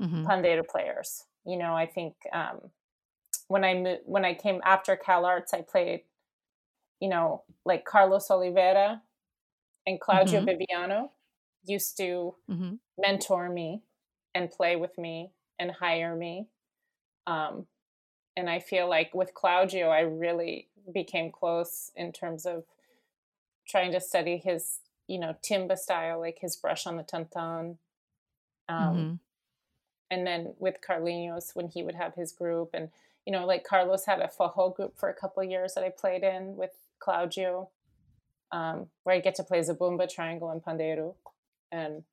mm-hmm. pandeiro players. You know, I think um, when I moved, when I came after Cal Arts, I played, you know, like Carlos Oliveira and Claudio mm-hmm. Bibiano used to mm-hmm. mentor me and play with me and hire me. Um, and I feel like with Claudio, I really became close in terms of trying to study his, you know, timba style, like his brush on the tantan. Um, mm-hmm. And then with Carlinhos, when he would have his group, and you know, like Carlos had a forró group for a couple years that I played in with Claudio, um, where I get to play zabumba, triangle, and pandeiro. And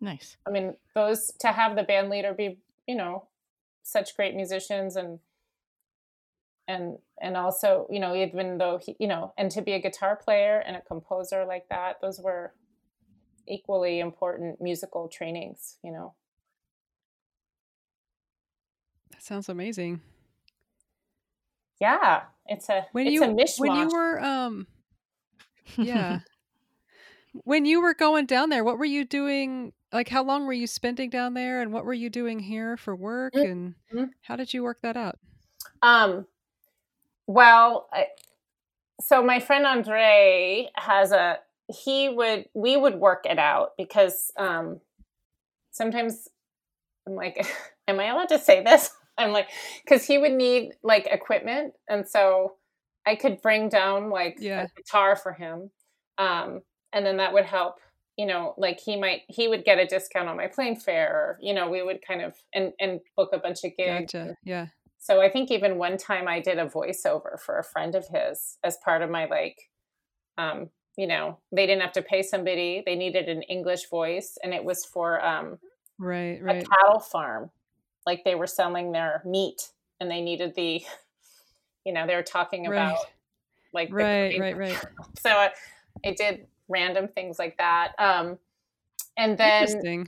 nice. I mean, those to have the band leader be, you know, such great musicians and and and also you know even though he you know and to be a guitar player and a composer like that those were equally important musical trainings you know that sounds amazing yeah it's a when it's you a mishmash. when you were um <laughs> yeah when you were going down there what were you doing like how long were you spending down there and what were you doing here for work mm-hmm. and how did you work that out um well, I, so my friend Andre has a he would we would work it out because um sometimes I'm like <laughs> am I allowed to say this? <laughs> I'm like cuz he would need like equipment and so I could bring down like yeah. a guitar for him. Um and then that would help you know like he might he would get a discount on my plane fare or you know we would kind of and and book a bunch of gigs gotcha. yeah so I think even one time I did a voiceover for a friend of his as part of my like, um, you know, they didn't have to pay somebody; they needed an English voice, and it was for um, right, right, a cattle farm. Like they were selling their meat, and they needed the, <laughs> you know, they were talking about right. like right, right, right. <laughs> So I, I did random things like that. Um, and then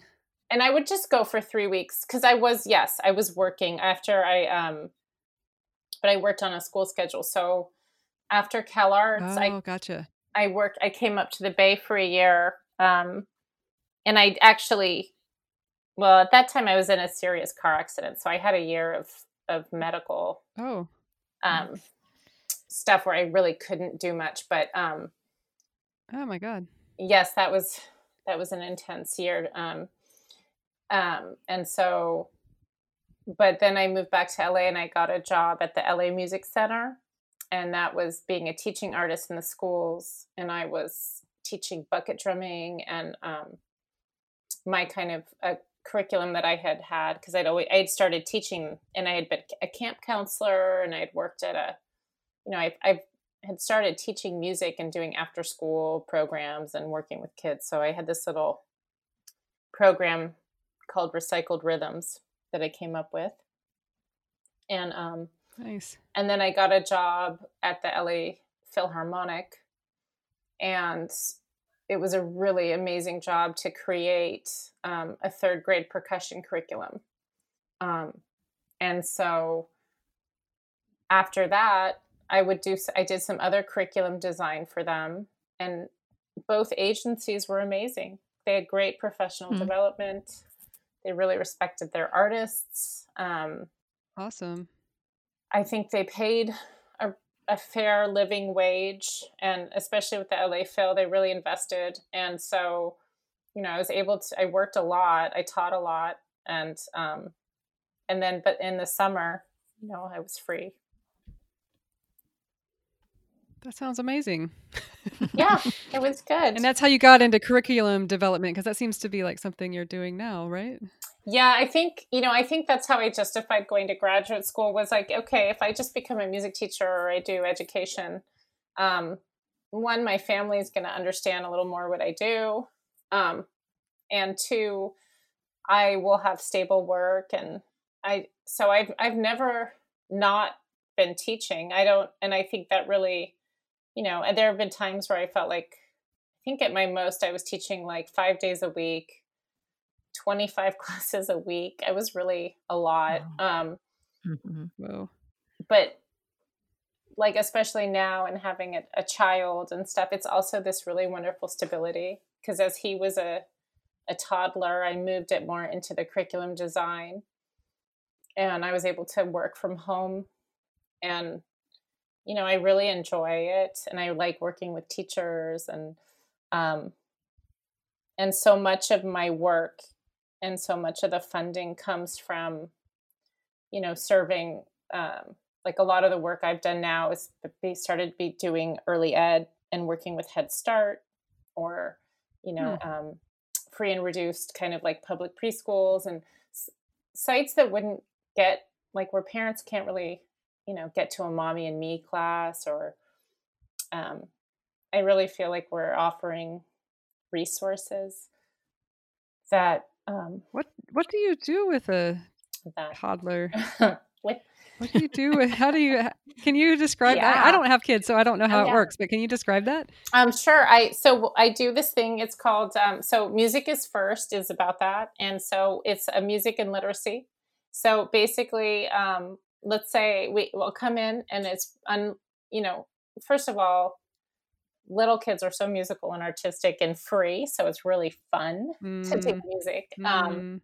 and I would just go for three weeks because I was yes I was working after I um but I worked on a school schedule. So after Cal Arts oh, I gotcha. I worked I came up to the Bay for a year um and I actually well at that time I was in a serious car accident so I had a year of of medical oh um stuff where I really couldn't do much but um oh my god. Yes that was that was an intense year um um, and so, but then I moved back to LA and I got a job at the LA Music Center. And that was being a teaching artist in the schools. And I was teaching bucket drumming and um, my kind of a curriculum that I had had because I'd always I'd started teaching and I had been a camp counselor and I had worked at a you know I I had started teaching music and doing after school programs and working with kids so I had this little program called Recycled Rhythms that I came up with. And um nice. And then I got a job at the LA Philharmonic and it was a really amazing job to create um, a third grade percussion curriculum. Um, and so after that, I would do, I did some other curriculum design for them. And both agencies were amazing. They had great professional mm-hmm. development. They really respected their artists. Um, awesome. I think they paid a, a, fair living wage, and especially with the LA Phil, they really invested. And so, you know, I was able to. I worked a lot. I taught a lot, and um, and then, but in the summer, you know, I was free. That sounds amazing. yeah, <laughs> it was good. And that's how you got into curriculum development because that seems to be like something you're doing now, right? Yeah, I think, you know, I think that's how I justified going to graduate school was like, okay, if I just become a music teacher or I do education, um, one, my family is going to understand a little more what I do. Um, and two, I will have stable work and I so I've I've never not been teaching. I don't and I think that really you know, and there have been times where I felt like, I think at my most, I was teaching like five days a week, 25 <laughs> classes a week. I was really a lot. Wow. Um, mm-hmm. Whoa. But like, especially now and having a, a child and stuff, it's also this really wonderful stability because as he was a, a a toddler, I moved it more into the curriculum design. And I was able to work from home. And, you know, I really enjoy it. And I like working with teachers. And, um, and so much of my work and so much of the funding comes from, you know, serving. Um, like a lot of the work I've done now is be started be doing early ed and working with Head Start or, you know, hmm. um, free and reduced kind of like public preschools and s- sites that wouldn't get like where parents can't really you know get to a mommy and me class or um, i really feel like we're offering resources that um, what what do you do with a that. toddler <laughs> with what do you do? How do you? <laughs> Can you describe yeah. that? I don't have kids, so I don't know how oh, yeah. it works. But can you describe that? Um, sure. I so I do this thing. It's called um, so music is first is about that, and so it's a music and literacy. So basically, um, let's say we will come in and it's un, you know, first of all, little kids are so musical and artistic and free, so it's really fun mm. to take mm. music. Mm. Um,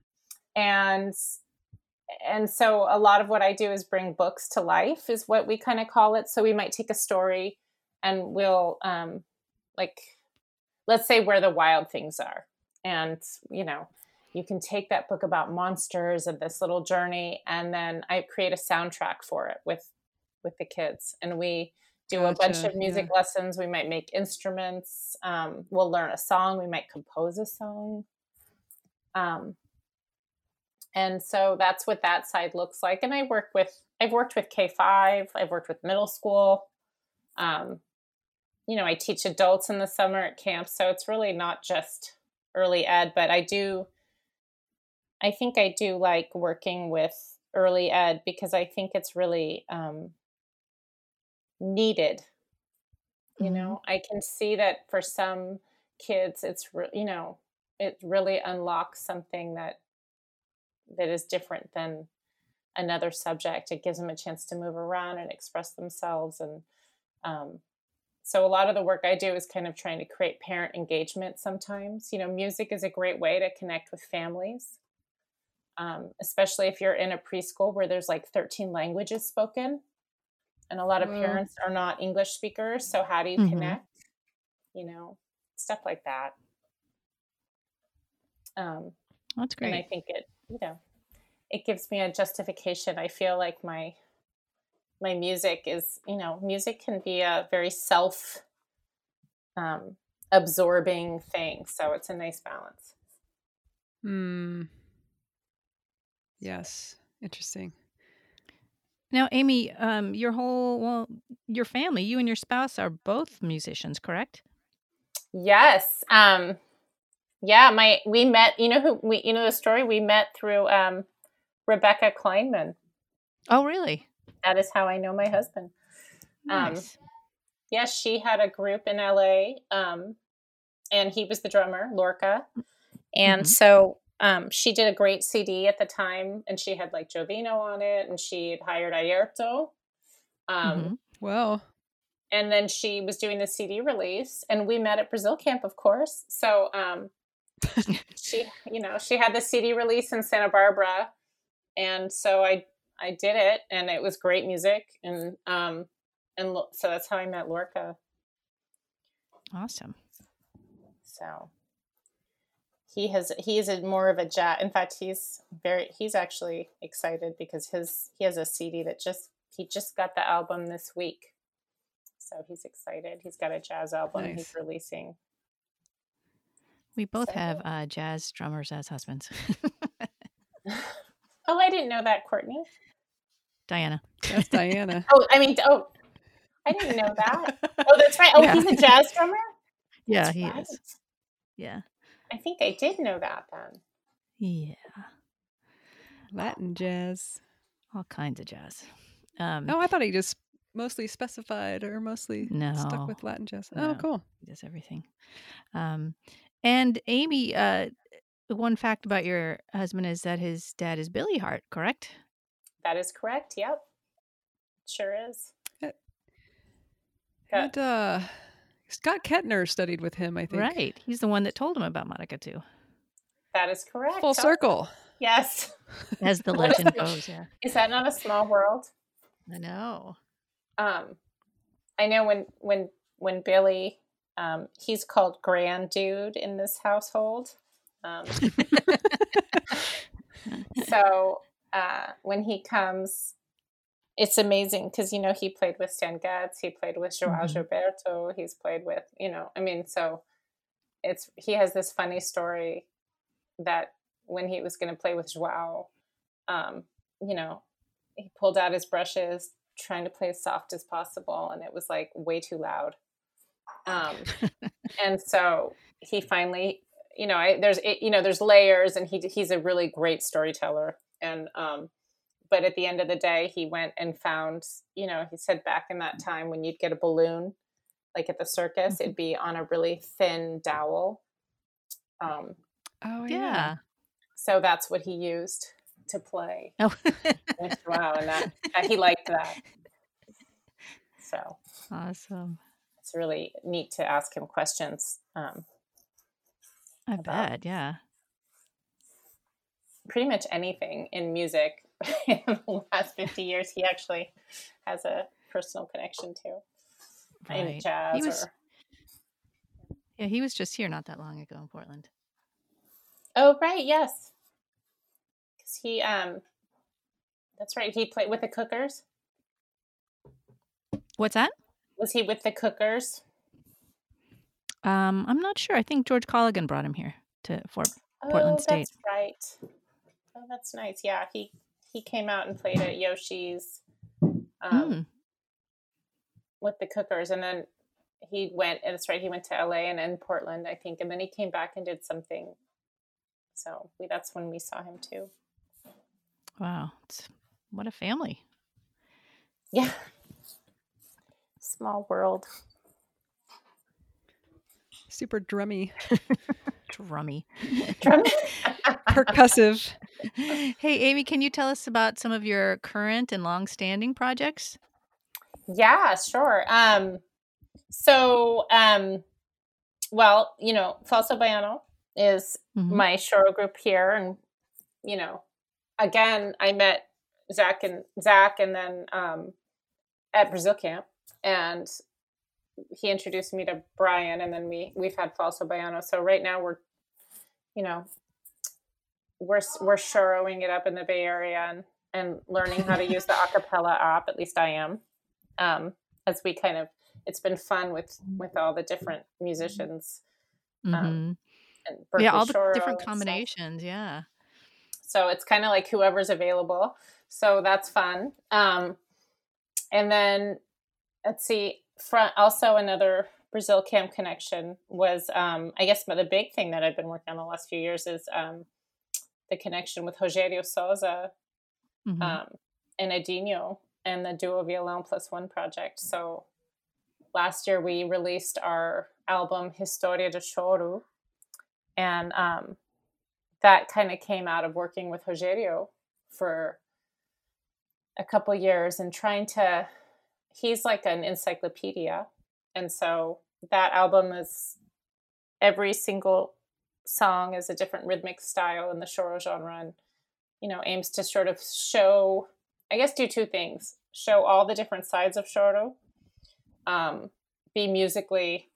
and and so a lot of what I do is bring books to life, is what we kind of call it. So we might take a story and we'll, um, like, let's say where the wild things are. And, you know, you can take that book about monsters and this little journey, and then I create a soundtrack for it with with the kids, and we do gotcha. a bunch of music yeah. lessons. We might make instruments. Um, we'll learn a song. We might compose a song. Um, and so that's what that side looks like and i work with i've worked with k5 i've worked with middle school um, you know i teach adults in the summer at camp so it's really not just early ed but i do i think i do like working with early ed because i think it's really um, needed you mm-hmm. know i can see that for some kids it's re- you know it really unlocks something that that is different than another subject. It gives them a chance to move around and express themselves. And um, so a lot of the work I do is kind of trying to create parent engagement sometimes. You know, music is a great way to connect with families, um, especially if you're in a preschool where there's like 13 languages spoken. And a lot of parents are not English speakers. So, how do you mm-hmm. connect? You know, stuff like that. Um, That's great. And I think it you know it gives me a justification i feel like my my music is you know music can be a very self um, absorbing thing so it's a nice balance hmm yes interesting now ami um, your whole well your family you and your spouse are both musicians correct yes um yeah, my we met. You know who we? You know the story we met through um, Rebecca Kleinman. Oh, really? That is how I know my husband. Um, nice. Um, yes, yeah, she had a group in LA, um, and he was the drummer, Lorca. And mm-hmm. so um, she did a great CD at the time, and she had like Jovino on it, and she had hired Airto. Um, mm-hmm. Well, and then she was doing the CD release, and we met at Brazil Camp, of course. So um, <laughs> she, you know, she had the CD release in Santa Barbara, and so I I did it, and it was great music, and um, and so that's how I met Lorca. Awesome. So he has he is a more of a jazz. In fact, he's very he's actually excited because his he has a CD that just he just got the album this week, so he's excited. He's got a jazz album nice. he's releasing we both so. have uh, jazz drummers as husbands. <laughs> oh, I didn't know that, Courtney. Diana. That's Diana. <laughs> oh, I mean, oh, I didn't know that. Oh, that's right. Oh, yeah. he's a jazz drummer. Yeah, that's he right. is. Yeah. I think I did know that then. Yeah. Latin jazz. All kinds of jazz. Um, oh, I thought he just mostly specified or mostly no, stuck with Latin jazz. Oh, no, cool. He does everything. Um, and Ami, uh, one fact about your husband is that his dad is Billy Hart, correct? That is correct. Yep. Sure is. and uh, Scott Kettner studied with him, I think. Right. He's the one that told him about Monica too. That is correct. Full circle. Yes. <laughs> As the <laughs> legend goes, yeah. Is that not a small world? I know. Um, I know when when when Billy, um, he's called Grand Dude in this household. Um, <laughs> so uh, when he comes, it's amazing because you know he played with Stan Getz, he played with Joao Mhm. Gilberto, he's played with you know, I mean, so it's he has this funny story that when he was going to play with Joao, um, you know, he pulled out his brushes, trying to play as soft as possible, and it was like way too loud. Um, <laughs> and so he finally, you know, I, there's it- you know there's layers, and he he's a really great storyteller, and um, but at the end of the day, he went and found, you know, he said back in that time when you'd get a balloon, like at the circus, it'd be on a really thin dowel. Um, Oh Yeah. so that's what he used to play Oh. with Joao, and <laughs> that he liked that. So awesome. it's really neat to ask him questions. Um, I About- bet. Yeah. pretty much anything in music in <laughs> the last 50 years, he actually has a personal connection to Right. jazz. He was- or, Yeah, he was just here not that long ago in Portland. oh, right, yes, because he um, that's right. He played with the Cookers. What's that? Was he with the Cookers? Um, I'm not sure. I think George Colligan brought him here to. Portland oh, State. That's right. Oh, that's nice. Yeah, he he came out and played at Yoshi's um, Mm. with the Cookers, and then he went. And that's right. He went to LA and then Portland, I think, and then he came back and did something. So we, that's when we saw him too. Wow. It's, what a family. Yeah. Small world. Super drummy, <laughs> Drummy. Drum- <laughs> percussive. hey, Ami, can you tell us about some of your current and long-standing projects? Yeah, sure. Um, so, um, well, you know, Falso Baiano is Mhm. my choro group here, and you know, again, I met Zach and Zach, and then um, at Brazil camp, and he introduced me to Brian, and then we we've had Falso Baiano. So right now we're, you know, we're we're choroing it up in the Bay Area and and learning how to use the <laughs> acapella app. At least I am um, as we kind of it's been fun with with all the different musicians Mhm. and yeah, all the Choro different combinations. Yeah. so it's kind of like whoever's available so that's fun um, and then let's see front also another brazil camp connection was um, i guess the big thing that i've been working on the last few years is um, the connection with Rogério Souza Mhm. um, and Edinho and the Duo Violão Plus One project. So last year we released our album Historia de Choro, and um, that kind of came out of working with Rogério for a couple years and trying to. He's like an encyclopedia, and so that album is every single song is a different rhythmic style in the choro genre and you know aims to sort of show i guess do two things show all the different sides of choro um, be musically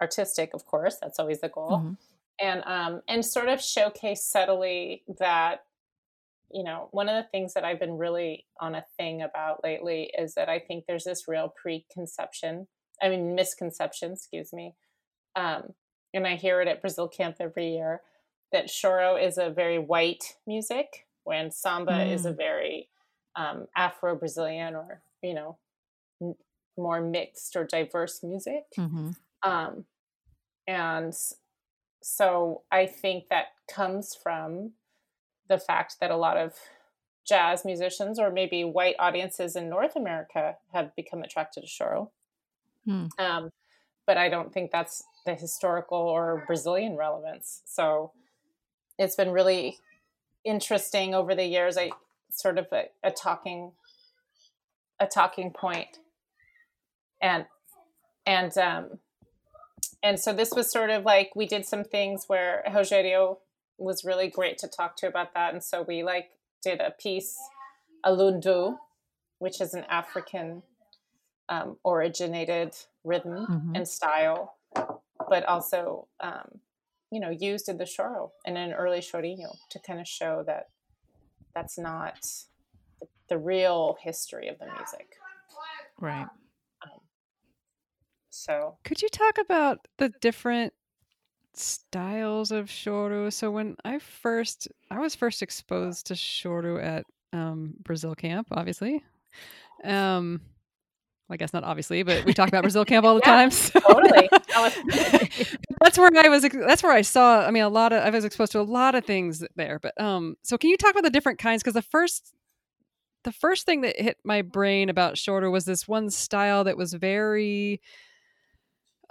artistic of course that's always the goal Mhm. and um, and sort of showcase subtly that you know one of the things that i've been really on a thing about lately is that i think there's this real preconception i mean misconception excuse me um, and i hear it at brazil camp every year that choro is a very white music when samba is a very um, afro brazilian or you know more mixed or diverse music Mhm. um, and so I think that comes from the fact that a lot of jazz musicians or maybe white audiences in North America have become attracted to choro. Hmm. Um, but I don't think that's the historical or Brazilian relevance. So it's been really interesting over the years. I sort of a, a talking a talking point and and um and so this was sort of like we did some things where Rogerio was really great to talk to about that. And so we like did a piece, a lundu, which is an African um, originated rhythm mm-hmm. and style, but also, um, you know, used in the choro and in early chorinho to kind of show that that's not the, the real history of the music. Right. Um, so, could you talk about the different styles of choro? So, when I first, I was first exposed to choro at um, Brazil camp, obviously. Um, I guess not obviously, but we talk about Brazil camp all the <laughs> yeah, time. <laughs> So. Totally. <laughs> that's where I was. That's where I saw. I mean, a lot of I was exposed to a lot of things there. But um, so can you talk about the different kinds? Because the first, the first thing that hit my brain about choro was this one style that was very,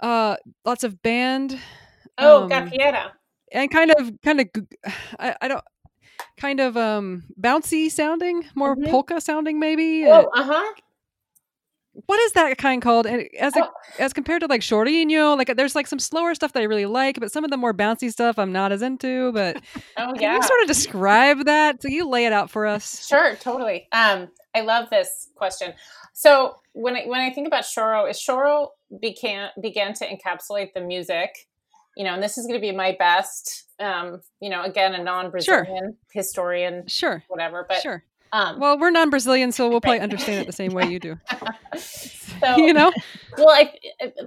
uh, lots of band. Oh, um, gafieira. And kind of, kind of, <sighs> I, I don't kind of um bouncy sounding, more mm-hmm. polka sounding maybe. Oh, uh huh. What is that kind called? And as a, oh. as compared to like chorinho, like there's like some slower stuff that I really like, but some of the more bouncy stuff I'm not as into. But <laughs> oh yeah, you sort of describe that? So you lay it out for us. Sure, totally. Um, I love this question. So when I, when I think about choro, is choro began began to encapsulate the music you know, and this is going to be my best, um, you know, again, a non-Brazilian sure. historian, sure, whatever, but sure. Um, well, we're non-Brazilian, so we'll probably understand it the same way you do. <laughs> <laughs> so, you know, well, I,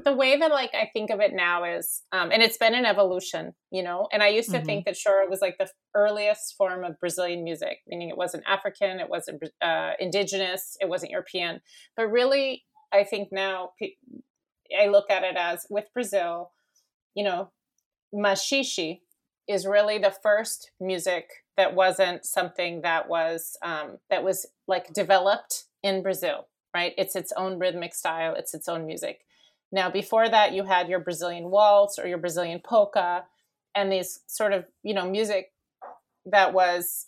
the way that like I think of it now is, um, and it's been an evolution, you know. And I used to mm-hmm. think that choro was like the earliest form of Brazilian music, meaning it wasn't African, it wasn't uh, indigenous, it wasn't European. But really, I think now I look at it as with Brazil you know, maxixe is really the first music that wasn't something that was um, that was like developed in Brazil, right? It's its own rhythmic style, it's its own music. Now, before that, you had your Brazilian waltz or your Brazilian polka, and these sort of you know music that was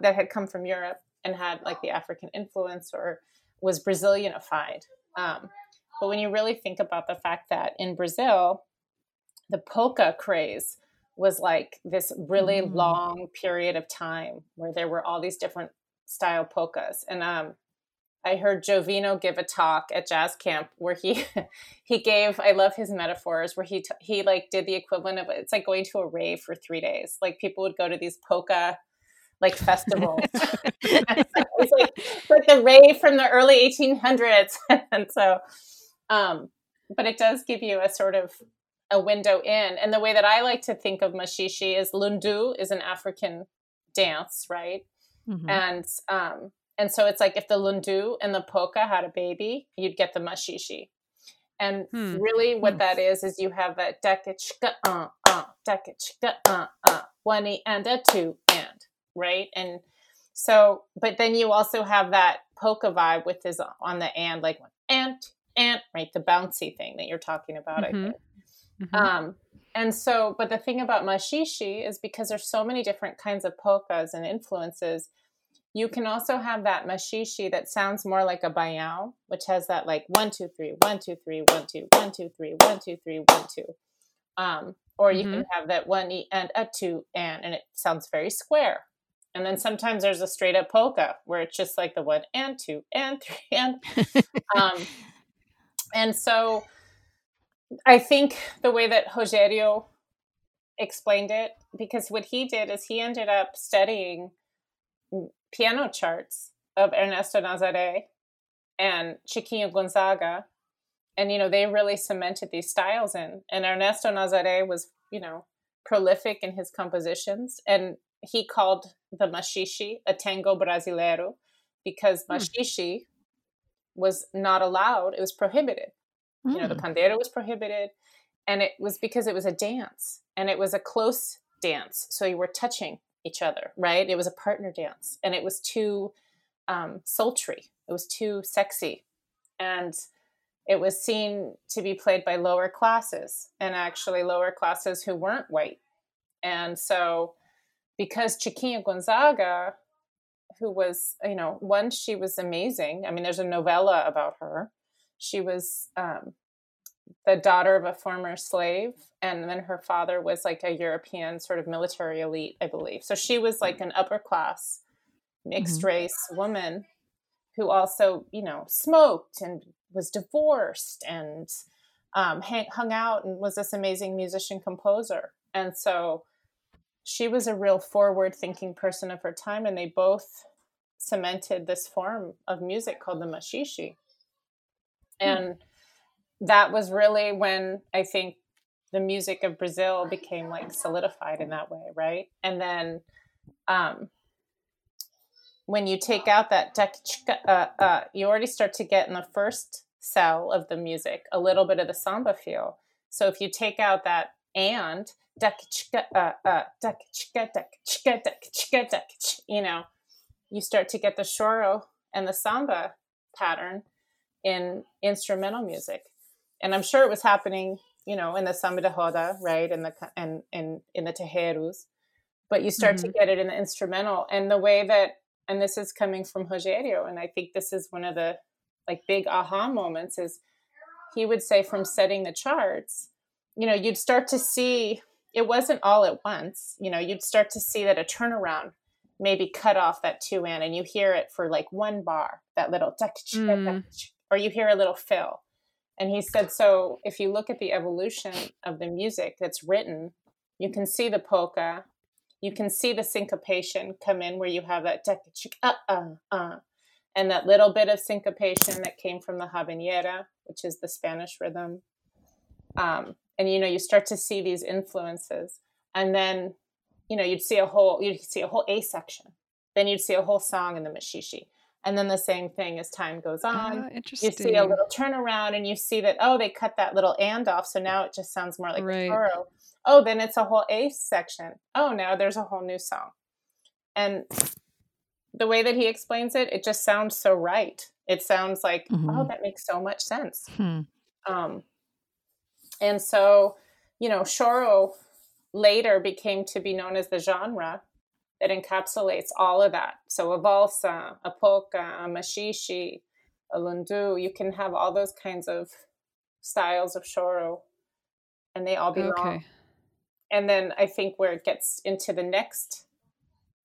that had come from Europe and had like the African influence or was Brazilianified. Um, but when you really think about the fact that in Brazil, the polka craze was like this really mm. long period of time where there were all these different style polkas. And um I heard Jovino give a talk at jazz camp where he <laughs> he gave I love his metaphors where he t- he like did the equivalent of it's like going to a rave for 3 days. Like people would go to these polka like festivals. <laughs> <laughs> It's like, like the rave from the early 1800s and so um but it does give you a sort of a window in. And the way that I like to think of maxixe is lundu is an African dance, right? Mm-hmm. And um, and so it's like if the lundu and the polka had a baby, you'd get the maxixe. And hmm. really, what hmm. that is is you have a dekachka uh uh dekachka uh uh one e and a two and right and so but then you also have that polka vibe with his on the and like and and right the bouncy thing that you're talking about mm-hmm. I think Mm-hmm. Um, and so, but the thing about maxixe is because there's so many different kinds of polkas and influences, you can also have that maxixe that sounds more like a baião, which has that like one, two, three, one, two, three, one, two, one, two, three, one, two, three, one, two. Um, or you mm-hmm. can have that one e and a two and, and it sounds very square. And then sometimes there's a straight up polka where it's just like the one and two and three and. <laughs> um, and so I think the way that Rogerio explained it, because what he did is he ended up studying piano charts of Ernesto Nazaré and Chiquinha Gonzaga. And, you know, they really cemented these styles in. And Ernesto Nazaré was, you know, prolific in his compositions. And he called the maxixe a tango brasileiro because hmm. maxixe was not allowed, it was prohibited. Mm. You know, the hmm. pandeiro was prohibited, and it was because it was a dance, and it was a close dance. So you were touching each other, right? It was a partner dance, and it was too um, sultry. It was too sexy, and it was seen to be played by lower classes, and actually lower classes who weren't white. And so, because Chiquinha Gonzaga, who was, you know, once she was amazing. I mean, there's a novella about her she was um, the daughter of a former slave and then her father was like a european sort of military elite i believe. So she was like an upper class mixed mm-hmm. race woman who also you know smoked and was divorced and um, hung out and was this amazing musician composer. And so she was a real forward thinking person of her time and they both cemented this form of music called the maxixe hmm. and that was really when I think the music of Brazil became like solidified in that way, right? And then um, when you take out that uh, uh, you already start to get in the first cell of the music a little bit of the samba feel. So if you take out that and uh, uh, you know, you start to get the choro and the samba pattern in instrumental music. And I'm sure it was happening, you know, in the samba de roda, right, in the and in in the terreiros, but you start mm-hmm. to get it in the instrumental, and the way that, and this is coming from Rogério, and I think this is one of the like big aha moments is he would say from setting the charts, you know, you'd start to see it wasn't all at once, you know, you'd start to see that a turnaround maybe cut off that two in, and you hear it for like one bar, that little, mm. Or you hear a little fill. And he said, so if you look at the evolution of the music that's written, you can see the polka, you can see the syncopation come in where you have that uh, uh, uh, and that little bit of syncopation that came from the habanera, which is the Spanish rhythm. Um, and you know, you start to see these influences, and then you know, you'd see a whole you'd see a whole A section, then you'd see a whole song in the maxixe and then the same thing as time goes on. Uh, you see a little turnaround and you see that, oh, they cut that little and off. So now it just sounds more like right. a choro. Oh, then it's a whole A section. Oh, now there's a whole new song. And the way that he explains it, it just sounds so right. It sounds like, oh, mm-hmm. oh, that makes so much sense. Hmm. Um, and so, you know, choro later became to be known as the genre that encapsulates all of that. So a valsa, a polka, a maxixe, a lundu, you can have all those kinds of styles of choro and they all belong. Okay. And then I think where it gets into the next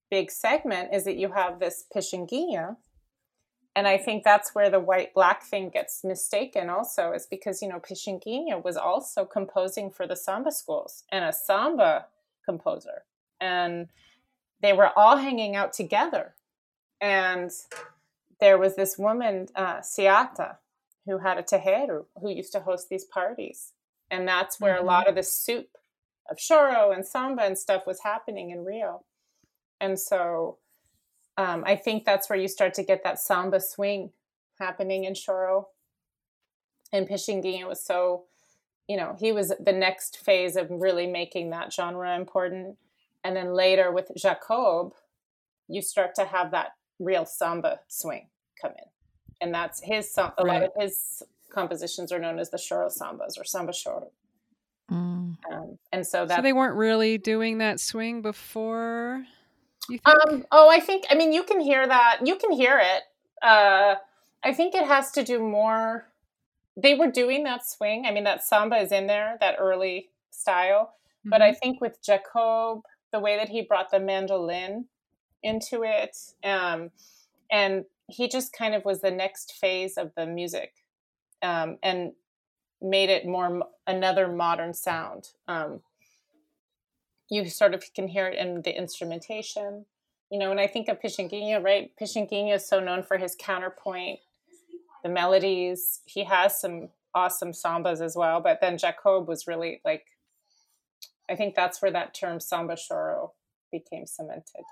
big segment is that you have this Pixinguinha. And I think that's where the white black thing gets mistaken also, is because, you know, Pixinguinha was also composing for the samba schools and a samba composer. And they were all hanging out together. And there was this woman, uh, Ciata, who had a terreiro who used to host these parties. And that's where mm-hmm. a lot of the soup of choro and samba and stuff was happening in Rio. And so um, I think that's where you start to get that samba swing happening in choro. And Pixinguinha was so, you know, he was the next phase of really making that genre important and then later with Jacob, you start to have that real samba swing come in. And that's his, a right. lot of his compositions are known as the choro sambas or samba choro. Mm. Um, and so that. So they weren't really doing that swing before? Um, oh, I think, I mean, you can hear that. You can hear it. Uh, I think it has to do more. They were doing that swing. I mean, that samba is in there, that early style. Mm-hmm. But I mm-hmm. think with Jacob the way that he brought the mandolin into it. Um, and he just kind of was the next phase of the music um, and made it more another modern sound. Um, you sort of can hear it in the instrumentation. You know, when I think of Pixinguinha, right? Pixinguinha is so known for his counterpoint, the melodies. He has some awesome sambas as well, but then Jacob was really like I think that's where that term samba choro became cemented.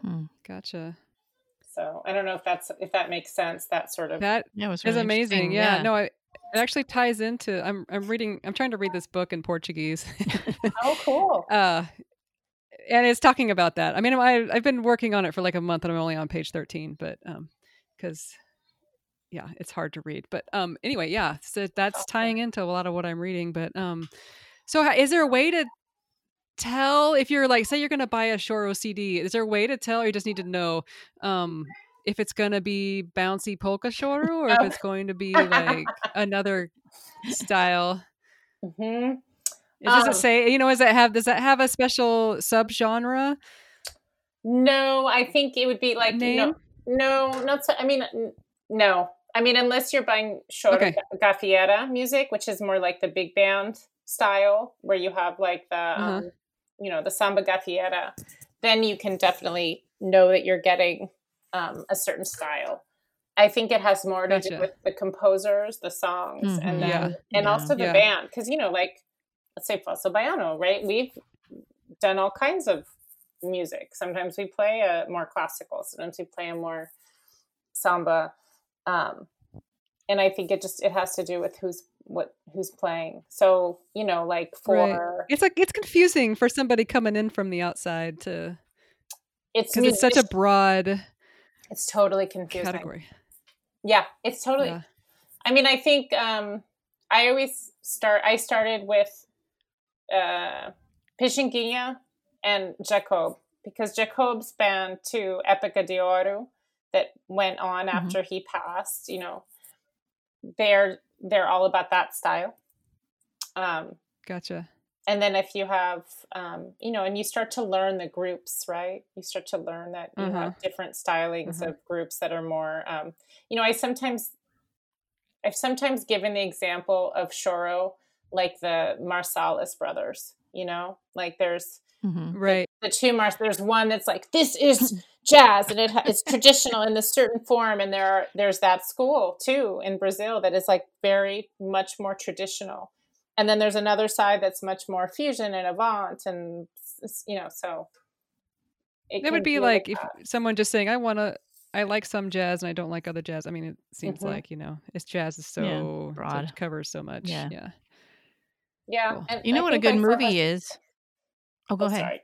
Hmm. Gotcha. So I don't know if that's if that makes sense. That sort of that yeah, was really is amazing. Yeah, yeah, no, I, it actually ties into. I'm I'm reading. I'm trying to read this book in Portuguese. <laughs> oh, cool. <laughs> Uh, and it's talking about that. I mean, I I've been working on it for like a month, and I'm only on page 13, but um, because yeah, it's hard to read. But um, anyway, yeah, so that's tying into a lot of what I'm reading. But um, so, is there a way to tell if you're like, say, you're going to buy a Choro CD? Is there a way to tell, or you just need to know? Um, if it's going to be bouncy polka choro or if it's going to be like <laughs> another style. hmm It doesn't Um, say, you know, does that have does that have a special subgenre No, I think it would be like name? no, no, not so. I mean, no. I mean, unless you're buying short Okay. gafieira music, which is more like the big band style, where you have like the, Uh-huh. um, you know, the samba gafieira, then you can definitely know that you're getting um, a certain style. I think it has more to do with the composers, the songs, Mhm. and then Yeah. and Yeah. also the Yeah. band, because you know, like let's say Falso Baiano, right? We've done all kinds of music. Sometimes we play a more classical. Sometimes we play a more samba, um, and I think it just it has to do with who's what who's playing. So you know, like for Right. It's like it's confusing for somebody coming in from the outside to it's because it's such a broad it's totally confusing. category. Yeah, it's totally. Yeah. I mean, I think um, I always start. I started with uh, Pixinguinha and Jacob because Jacob spanned to Época de Ouro that went on Mhm. after he passed. You know, they're they're all about that style. Um, Gotcha. and then if you have um, you know and you start to learn the groups right you start to learn that you Uh-huh. have different stylings Uh-huh. of groups that are more um, you know i sometimes i've sometimes given the example of choro like the marsalis brothers you know like there's hmm Right. The two mars there's one that's like this is <laughs> jazz and it it's traditional in this certain form and there are there's that school too in brazil that is like very much more traditional and then there's another side that's much more fusion and avant and you know so It can would be like like if someone just saying, "I want to." I like some jazz and I don't like other jazz. I mean, it seems Mhm. like you know, it's jazz is so Yeah, so- broad. covers so much. Yeah. yeah. yeah cool. and You know I what a good like, movie Hos- is? Oh, go oh, ahead. sorry.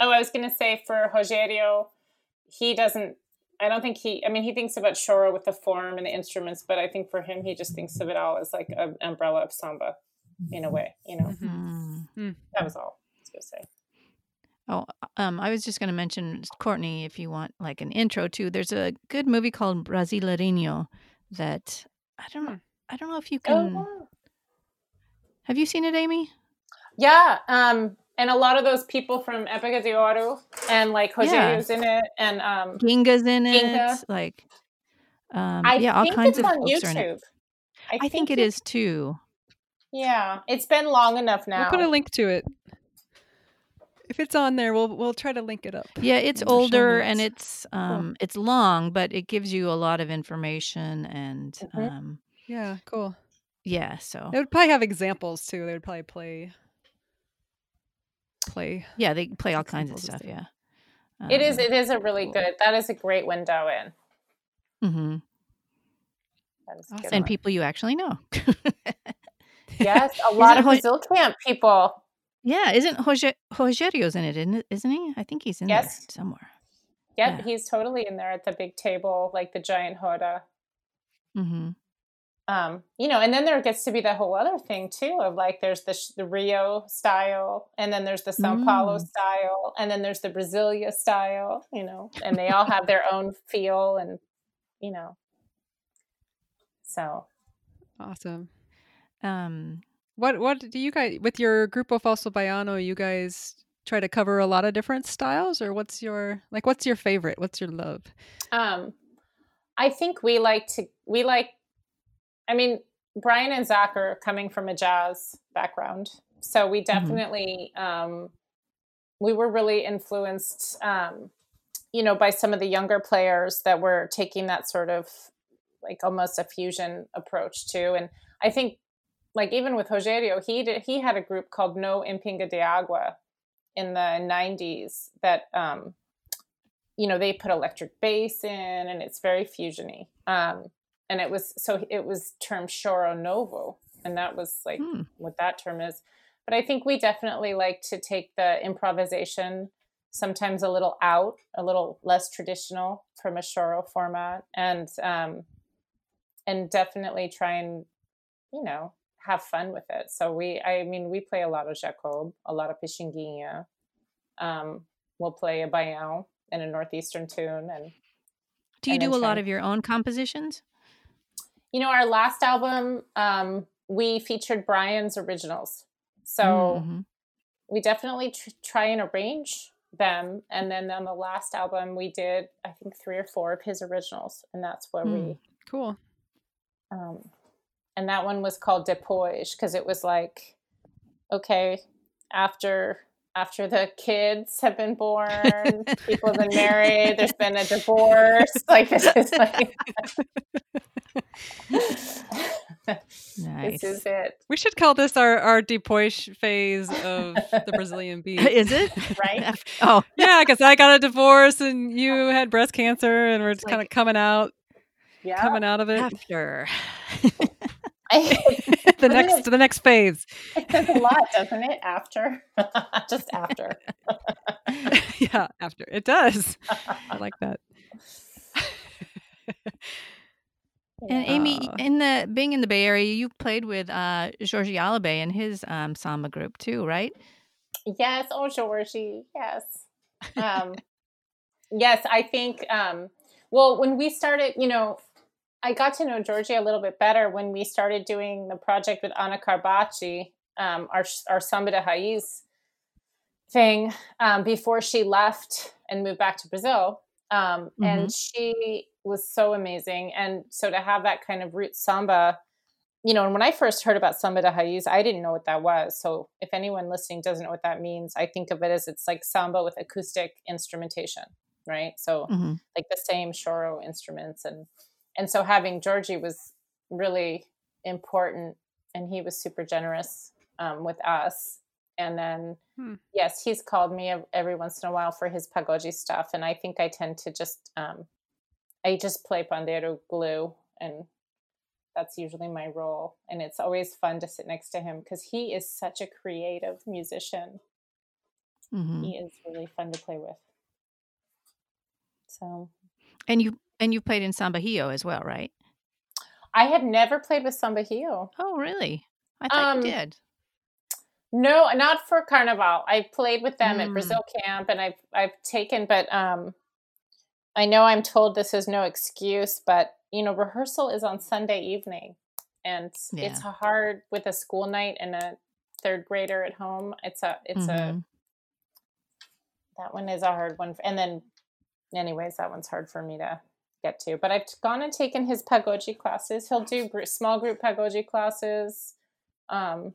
Oh i was going to say for Rogério, he doesn't i don't think he i mean he thinks about choro with the form and the instruments but i think for him he just thinks of it all as like an umbrella of samba in a way you know Mhm. Mm. that was all i was going to say Oh, um, I was just going to mention Courtney, if you want like an intro to. There's a good movie called Brasileirinho that I don't know. Hmm. I don't know if you oh can. wow. Have you seen it, Ami? Yeah, um, and a lot of those people from Época de Ouro and like Yeah. Jose's in it, and um, Ginga's in it. Ginga. Like, um, I yeah, all think kinds it's of on folks are in it. YouTube. I think it is too. Yeah, it's been long enough now. We'll put a link to it. If it's on there, we'll we'll try to link it up. Yeah, it's in the show older and it's um it's long, but it gives you a lot of information and Mhm. um Yeah, cool. yeah, so They would probably have examples too. They would probably play play. yeah, they play all kinds of stuff. is Yeah, It is. Um, It is a really cool. good. That is a great window in. mhm. That is a Awesome. and people you actually know. Yes, a <laughs> lot it of Ho- Brazil camp people. yeah, isn't Roger- Rogerio's in it? Isn't, it? isn't he? I think he's in Yes. there somewhere. Yep, Yeah. he's totally in there at the big table, like the giant hoda. hmm um, you know, and then there gets to be the whole other thing too of like there's the sh- the Rio style, and then there's the Sao Paulo Mm. style, and then there's the Brasilia style. You know, and they all have their own feel, and you know, so Awesome. Um, What what do you guys with your Grupo Falso Baiano? You guys try to cover a lot of different styles, or what's your like? What's your favorite? What's your love? um, I think we like to we like. I mean, Brian and Zach are coming from a jazz background, so we definitely um, we were really influenced, um, you know, by some of the younger players that were taking that sort of like almost a fusion approach too. And I think, like even with Rogerio, he did, he had a group called Nó em Pingo d'Água in the '90s that. Um, you know they put electric bass in and it's very fusiony um and it was so it was termed choro novo and that was like Hmm. what that term is but i think we definitely like to take the improvisation sometimes a little out a little less traditional from a choro format and um and definitely try and you know have fun with it so we i mean we play a lot of jacob a lot of pixinguinha um we'll play a baião and a northeastern tune and Do you and do a lot of your own compositions? You know, our last album, um, we featured Brian's originals. So Mhm. we definitely tr- try and arrange them. And then on the last album, we did, I think, three or four of his originals. And that's where we, Cool. um, and that one was called Depois because it was like, okay, after. After the kids have been born, people have been married, there's been a divorce. <laughs> Like, this is like, <laughs> <laughs> Nice. this is it, We should call this our our Depois phase of the Brazilian <laughs> beat. Is it? <laughs> right? <laughs> oh, yeah, because I got a divorce and you oh. had breast cancer, and we're just kind of coming out, Yeah. coming out of it. after. the next the next phase. It says a lot, doesn't it? After, just after. yeah, after it does. I like that. And Ami, in the being in the Bay Area, you played with uh Georgie Alabe and his um, samba group too, right? Yes, oh Georgie, yes. <laughs> Um, yes, I think. Um, well, when we started, you know, I got to know Georgie a little bit better when we started doing the project with Ana Carbaci, um, our our samba de raiz thing, um, before she left and moved back to Brazil. Um, And she was so amazing, and so to have that kind of root samba you know, and when I first heard about samba de raiz, I didn't know what that was. So if anyone listening doesn't know what that means, I think of it as it's like samba with acoustic instrumentation, right? So Mm-hmm. like the same choro instruments and and so having Georgie was really important and he was super generous um, with us. And then Hmm. yes, he's called me every once in a while for his pagode stuff, and I think I tend to just um, I just play pandeiro glue and that's usually my role and it's always fun to sit next to him because he is such a creative musician Mm-hmm. he is really fun to play with so And you and you played in Samba Hio as well, right? i had never played with samba Hio. Oh, really? I thought Um, you did. no not for carnival i played with them at Mm. brazil camp and i've i've taken but um i know i'm told this is no excuse but you know rehearsal is on sunday evening and it's hard with a school night and a third grader at home it's a it's a Mhm. that one is a hard one and then anyways that one's hard for me to get to but i've gone and taken his pagode classes he'll do gr- small group pagode classes um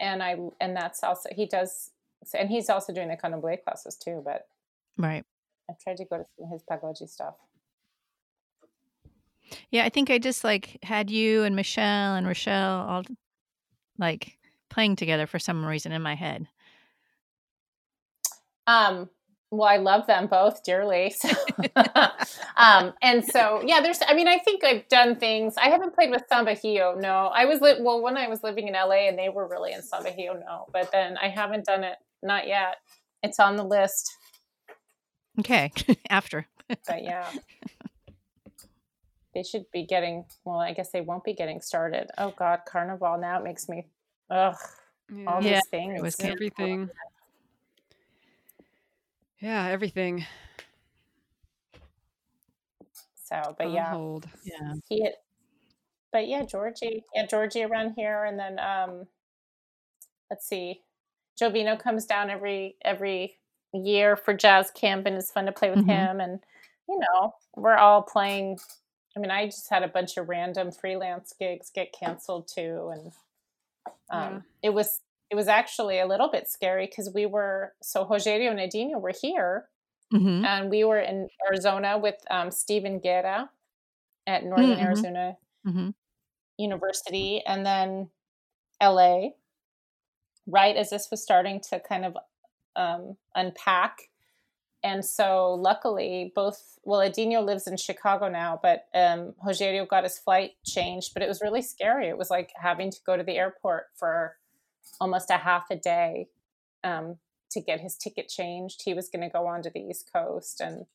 and i and that's also he does and he's also doing the candomblé classes too but right. I've tried to go to some of his pagode stuff Yeah, I think I just like had you and Michelle and Rochelle all like playing together for some reason in my head. Um, well, I love them both dearly. <laughs> So, um, and so yeah, there's. I mean, I think I've done things. I haven't played with Samba Hio. No, I was li- well when I was living in LA, and they were really in Samba Hio. No, but then I haven't done it. Not yet. It's on the list. Okay, <laughs> after. But yeah. <laughs> They should be getting well, I guess they won't be getting started. Oh God, Carnival now it makes me ugh all Yeah, these things. was Yeah. everything. Yeah, everything. So, but on yeah. hold. Yeah. he had, but yeah georgie yeah georgie around here and then um let's see jovino comes down every every year for jazz camp and it's fun to play with Mhm. him and you know we're all playing i mean i just had a bunch of random freelance gigs get canceled too and um Yeah. it was it was actually a little bit scary because we were so Rogerio and Edinho were here hmm and we were in Arizona with um, Stephen Guerra at Northern Mhm. Arizona hmm University, and then LA. Right as this was starting to kind of um, unpack, and so luckily both well, Edinho lives in Chicago now, but um, Rogerio got his flight changed. But it was really scary. It was like having to go to the airport for almost a half a day um, to get his ticket changed. He was going to go on to the East Coast, and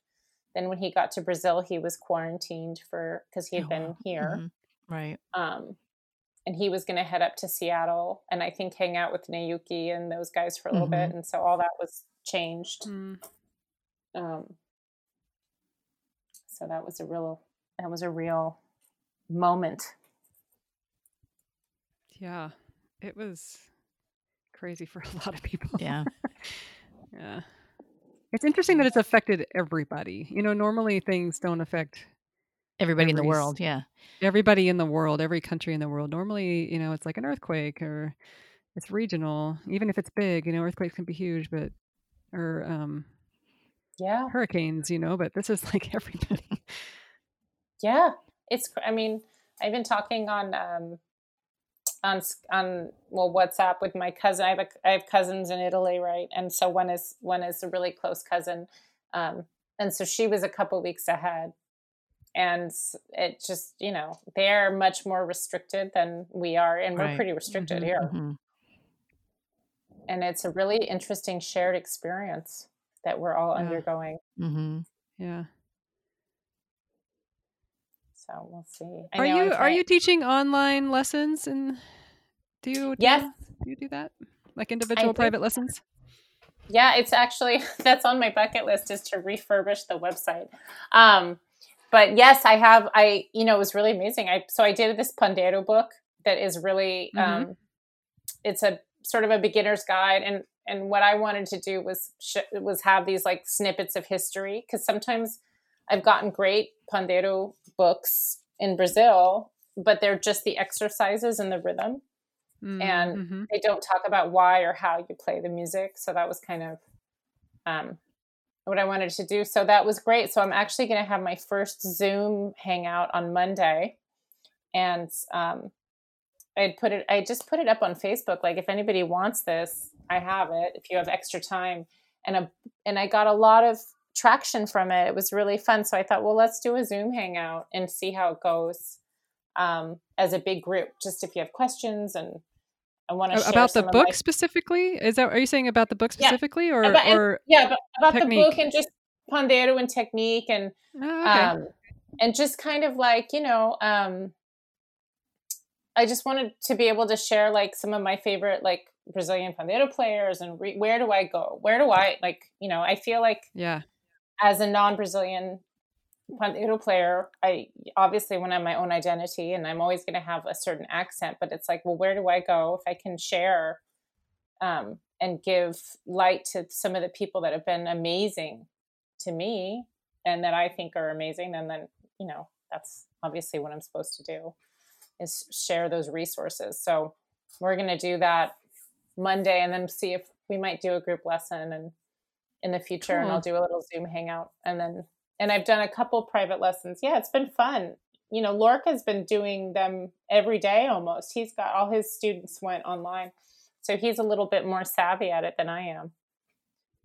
then when he got to Brazil, he was quarantined for because he had Oh, been here. Mhm. Right. Um, and he was going to head up to Seattle and I think hang out with Nayuki and those guys for a little bit. And so all that was changed. Mm. Um, So that was a real that was a real moment. Yeah, it was crazy for <laughs> a lot of people. Yeah. yeah. It's interesting that it's affected everybody. You know, normally things don't affect Everybody in the world. Yeah. everybody in the world, every country in the world. Normally, you know, it's like an earthquake or it's regional. Even if it's big, you know, earthquakes can be huge, but or um Yeah. hurricanes, you know, but this is <laughs> like everybody. Yeah, it's. I mean, I've been talking on um, on s- on well WhatsApp with my cousin. I have a, I have cousins in Italy, right? And so one is one is a really close cousin, um, and so she was a couple weeks ahead, and it just you know they're much more restricted than we are, and we're pretty restricted Mhm, here, Mhm. and it's a really interesting shared experience that we're all Yeah. undergoing. Mhm. yeah. So we'll see. I Are you are you teaching online lessons and do you do Yes. you, do you do that? Like individual do. private lessons? Yeah, it's actually <laughs> that's on my bucket list is to refurbish the website. Um, but yes, I have. I you know it was really amazing. I so I did this Pandeiro book that is really Mhm. um, it's a sort of a beginner's guide and and what I wanted to do was sh- was have these like snippets of history because sometimes I've gotten great Pandeiro books in Brazil, but they're just the exercises and the rhythm And- Mhm. they don't talk about why or how you play the music. So that was kind of um, what I wanted to do. So that was great. So I'm actually going to have my first Zoom hangout on Monday, and um, I put it. I just put it up on Facebook. Like if anybody wants this, I have it. If you have extra time, and a and I got a lot of traction from it. It was really fun. So I thought, well, let's do a Zoom hangout and see how it goes um, as a big group. Just if you have questions and I want to about the book my- specifically? Is that are you saying about the book Yeah. specifically or About- and- yeah, but about the book and just Pandeiro and technique and Oh, okay. um, and just kind of like you know, um, I just wanted to be able to share like some of my favorite like Brazilian Pandeiro players and re- where do I go? Where do I like you know? I feel like yeah. as a non-Brazilian Pandeiro player, I obviously want to have my own identity and I'm always going to have a certain accent, but it's like, well, where do I go if I can share um, and give light to some of the people that have been amazing to me and that I think are amazing, and then, you know, that's obviously what I'm supposed to do is share those resources. So we're going to do that Monday and then see if we might do a group lesson and in the future and I'll do a little Zoom hangout and then and I've done a couple private lessons. Yeah, it's been fun. You know, Lorca's been doing them every day almost. He's got all his students went online. So he's a little bit more savvy at it than I am.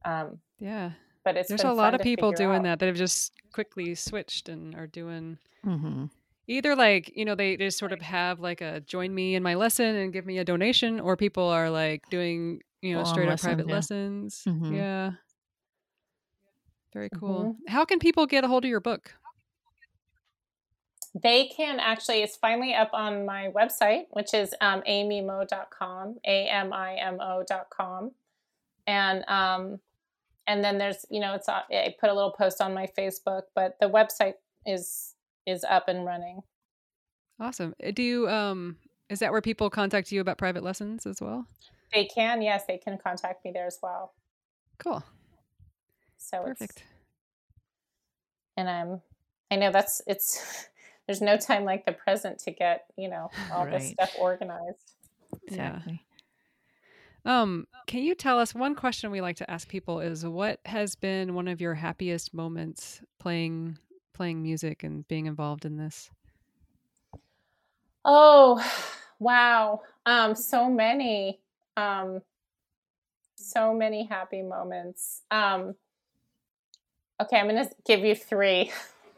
Um, Yeah. but it's There's been a lot of people doing out. that that have just quickly switched and are doing Mm-hmm. either like you know they just sort of have like a join me in my lesson and give me a donation or people are like doing you know Full-on straight up private yeah. lessons Mhm. yeah very cool Mm-hmm. how can people get a hold of your book They can actually, it's finally up on my website, which is um, amimo.com, A-M-I-M-O.com. And, um, and then there's, you know, it's, uh, I put a little post on my Facebook, but the website is, is up and running. awesome Uh, do you um is that where people contact you about private lessons as well They can, yes, they can contact me there as well. cool So it's, perfect and I'm, I know that's, it's, <laughs> there's no time like the present to get, you know, <laughs> all this stuff organized. Yeah. Exactly. Um, can you tell us one question we like to ask people is what has been one of your happiest moments playing playing music and being involved in this? Oh, <sighs> wow. Um, so many. Um, so many happy moments. Um, okay, I'm going to give you three.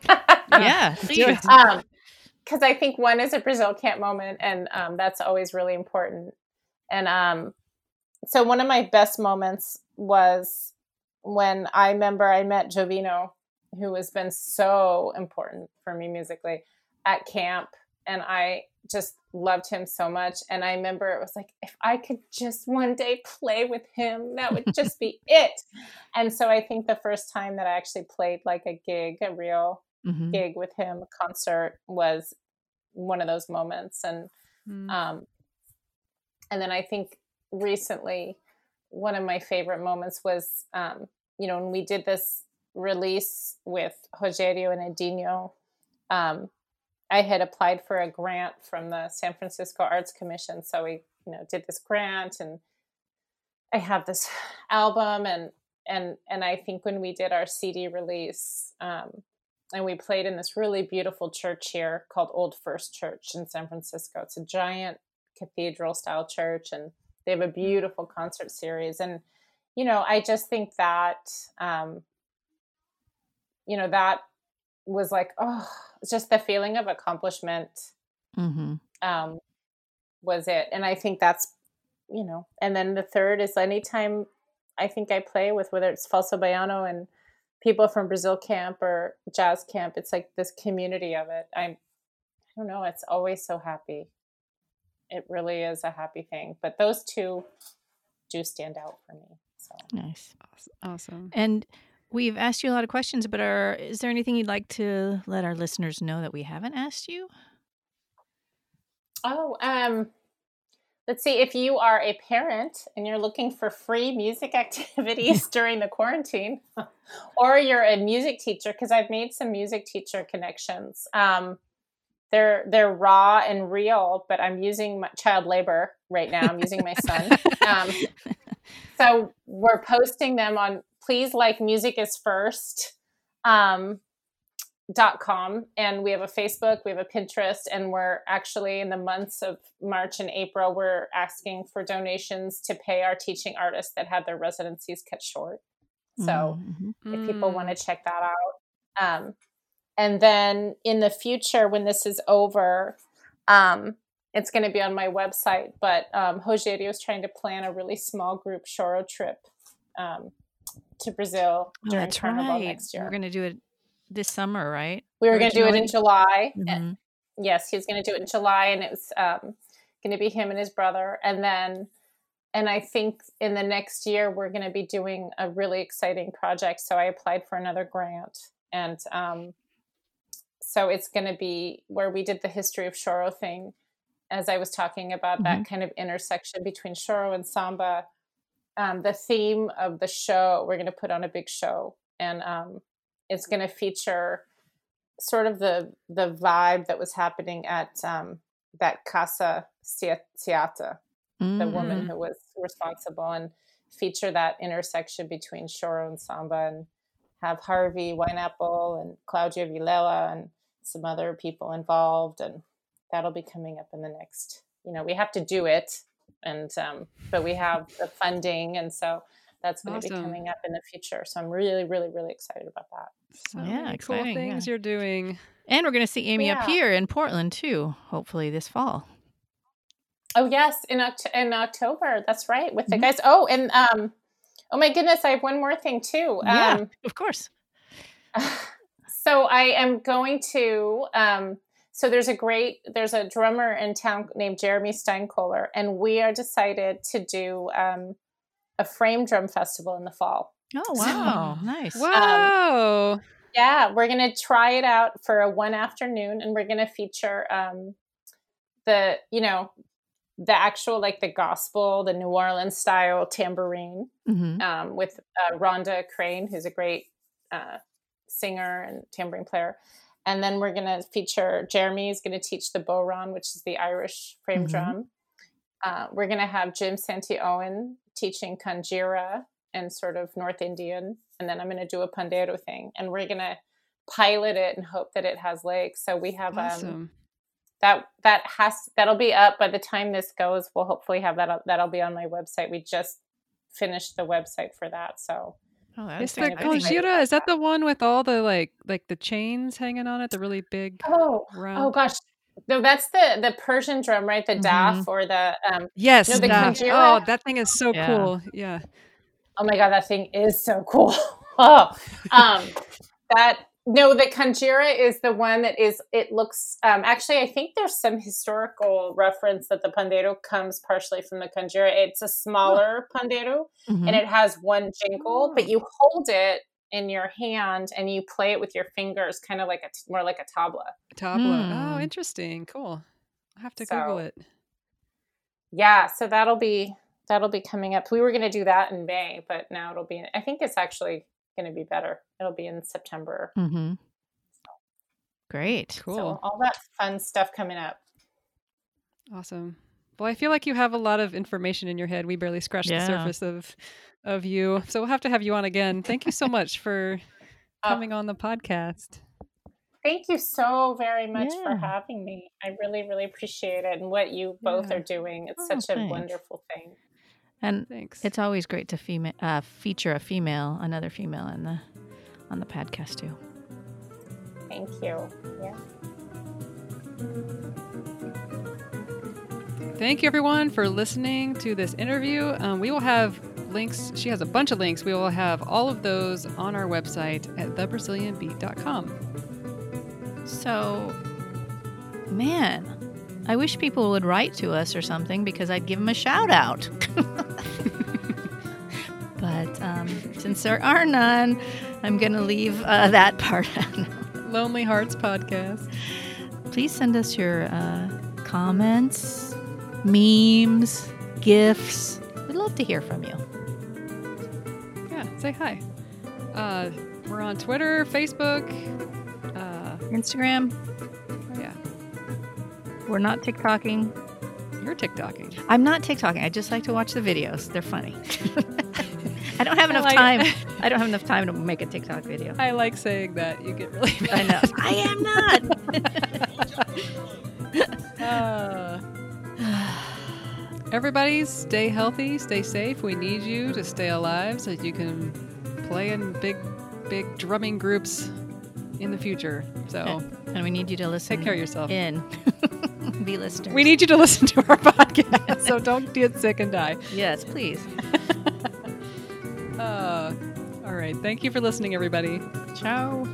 Yeah. <laughs> do please. it. um, because I think one is a Brazil camp moment, and um, that's always really important. And um, so one of my best moments was when I remember I met Jovino, who has been so important for me musically at camp, and I just loved him so much. And I remember it was like, if I could just one day play with him, that would <laughs> just be it. And so I think the first time that I actually played like a gig, a real mm-hmm. gig with him, a concert was one of those moments. And mm. um, and then I think recently, one of my favorite moments was, um, you know, when we did this release with Rogerio and Edinho. Um, I had applied for a grant from the San Francisco Arts Commission, so we, you know, did this grant, and I have this <sighs> album, and and and I think when we did our CD release, um, and we played in this really beautiful church here called Old First Church in San Francisco. It's a giant cathedral style church, and they have a mm. beautiful concert series. And you know, I just think that um, you know that was like oh, just the feeling of accomplishment. Mm-hmm. Um, was it? And I think that's you know. And then the third is anytime I think I play with whether it's falso baiano and people from Brazil camp or jazz camp. It's like this community of it. I'm, I don't know. It's always so happy. It really is a happy thing. But those two do stand out for me. So nice, awesome. And we've asked you a lot of questions, but are is there anything you'd like to let our listeners know that we haven't asked you? Oh, um, Let's see if you are a parent and you're looking for free music <laughs> activities <laughs> during the quarantine, <laughs> or you're a music teacher, because I've made some music teacher connections. Um, they're they're raw and real, but I'm using my child labor right now. I'm using my son. Um, so we're posting them on please like music is first. Um, dot com and we have a facebook we have a pinterest and we're actually in the months of march and april we're asking for donations to pay our teaching artists that had their residencies cut short so mm-hmm. if people want to mm. check that out um, and then in the future when this is over um, it's going to be on my website but um, Rogerio is trying to plan a really small group choro trip um, to brazil during oh, carnival right. next year we're going to do it this summer, right? We were going to do it in July. Mm-hmm. Yes, he's going to do it in July, and it was um, going to be him and his brother. And then, and I think in the next year we're going to be doing a really exciting project. So I applied for another grant, and um, so it's going to be where we did the history of choro thing, as I was talking about mm-hmm. that kind of intersection between choro and samba. Um, the theme of the show, we're going to put on a big show, and um, it's going to feature sort of the the vibe that was happening at um, that Casa Ciata, mm-hmm. the woman mm-hmm. who was responsible, and feature that intersection between choro and samba, and have Harvey Wainapel and Claudia Vilela and some other people involved, and that'll be coming up in the next. You know, we have to do it, and um, but we have the funding, and so that's going awesome. to be coming up in the future. So I'm really, really, really excited about that. So yeah, cool things yeah. you're doing. And we're going to see Ami yeah. up here in Portland too, hopefully this fall. Oh yes, in Oct- in October. That's right, with the mm-hmm. guys. Oh, and um, oh my goodness, I have one more thing too. Yeah, um, of course. <laughs> So I am going to. Um, so there's a great there's a drummer in town named Jeremy Steinkoler, and we are decided to do um, a frame drum festival in the fall. Oh wow, so, nice! Wow. Um, yeah, we're gonna try it out for a one afternoon, and we're gonna feature um, the you know the actual like the gospel, the New Orleans style tambourine mm-hmm. um, with uh, Rhonda Crane, who's a great uh, singer and tambourine player. And then we're going to feature Jeremy is going to teach the bodhrán, which is the Irish frame mm-hmm. drum. Uh, we're going to have Jim Santi Owen teaching Kanjira and sort of North Indian, and then I'm going to do a pandeiro thing, and we're going to pilot it and hope that it has legs. So we have um, awesome. um, that that has that'll be up by the time this goes. We'll hopefully have that that'll be on my website. We just finished the website for that, so. Oh, that's the Kanjira. Is that the one with all the like like the chains hanging on it? The really big. Oh, round? oh gosh, no, that's the the Persian drum, right? The mm-hmm. daf or the um yes, no, the oh, that thing is so yeah. cool. Yeah. Oh my god, that thing is so cool. <laughs> oh, um, that no, the kanjira is the one that is. It looks um, actually. I think there's some historical reference that the pandeiro comes partially from the kanjira. It's a smaller oh. pandeiro, mm-hmm. and it has one jingle, but you hold it in your hand and you play it with your fingers, kind of like a more like a tabla. Tabla. Oh, Hmm. interesting. Cool. I'll have to So- Google it. Yeah, so that'll be that'll be coming up. We were going to do that in May, but now it'll be. I think it's actually going to be better. It'll be in September. Mm-hmm. Great. Cool. So all that fun stuff coming up. Awesome. Well, I feel like you have a lot of information in your head. We barely scratched Yeah. the surface of of you. So we'll have to have you on again. Thank you so much for <laughs> Oh. coming on the podcast. Thank you so very much for having me. I really, really appreciate it and what you both Yeah. are doing. It's Oh, such a thanks. wonderful thing. And Thanks. it's always great to fema- uh, feature a female, another female, in the on the podcast too. Thank you. Yeah. Thank you, everyone, for listening to this interview. Um, we will have links. She has a bunch of links. We will have all of those on our website at thebrazilianbeat.com. So, man, I wish people would write to us or something because I'd give them a shout out. <laughs> but um, since there are none, I'm going to leave uh, that part <laughs> out. Lonely Hearts Podcast. Please send us your uh, comments, memes, gifts. We'd love to hear from you. Yeah, say hi. Uh, we're on Twitter, Facebook. Uh, Instagram, we're not TikToking. you're TikToking. I'm not TikToking. I just like to watch the videos. They're funny. <laughs> I don't have I enough like- time. I don't have enough time to make a TikTok video. I like saying that. You get really I know. I am not. <laughs> Uh, <sighs> everybody, stay healthy, stay safe. We need you to stay alive so that you can play in big, big drumming groups in the future. So and we need you to listen. take care of yourself. In. <laughs> <laughs> Be listeners. We need you to listen to our <laughs> podcast, so <laughs> don't get sick and die. Yes, please. Uh, all right. Thank you for listening, everybody. Ciao.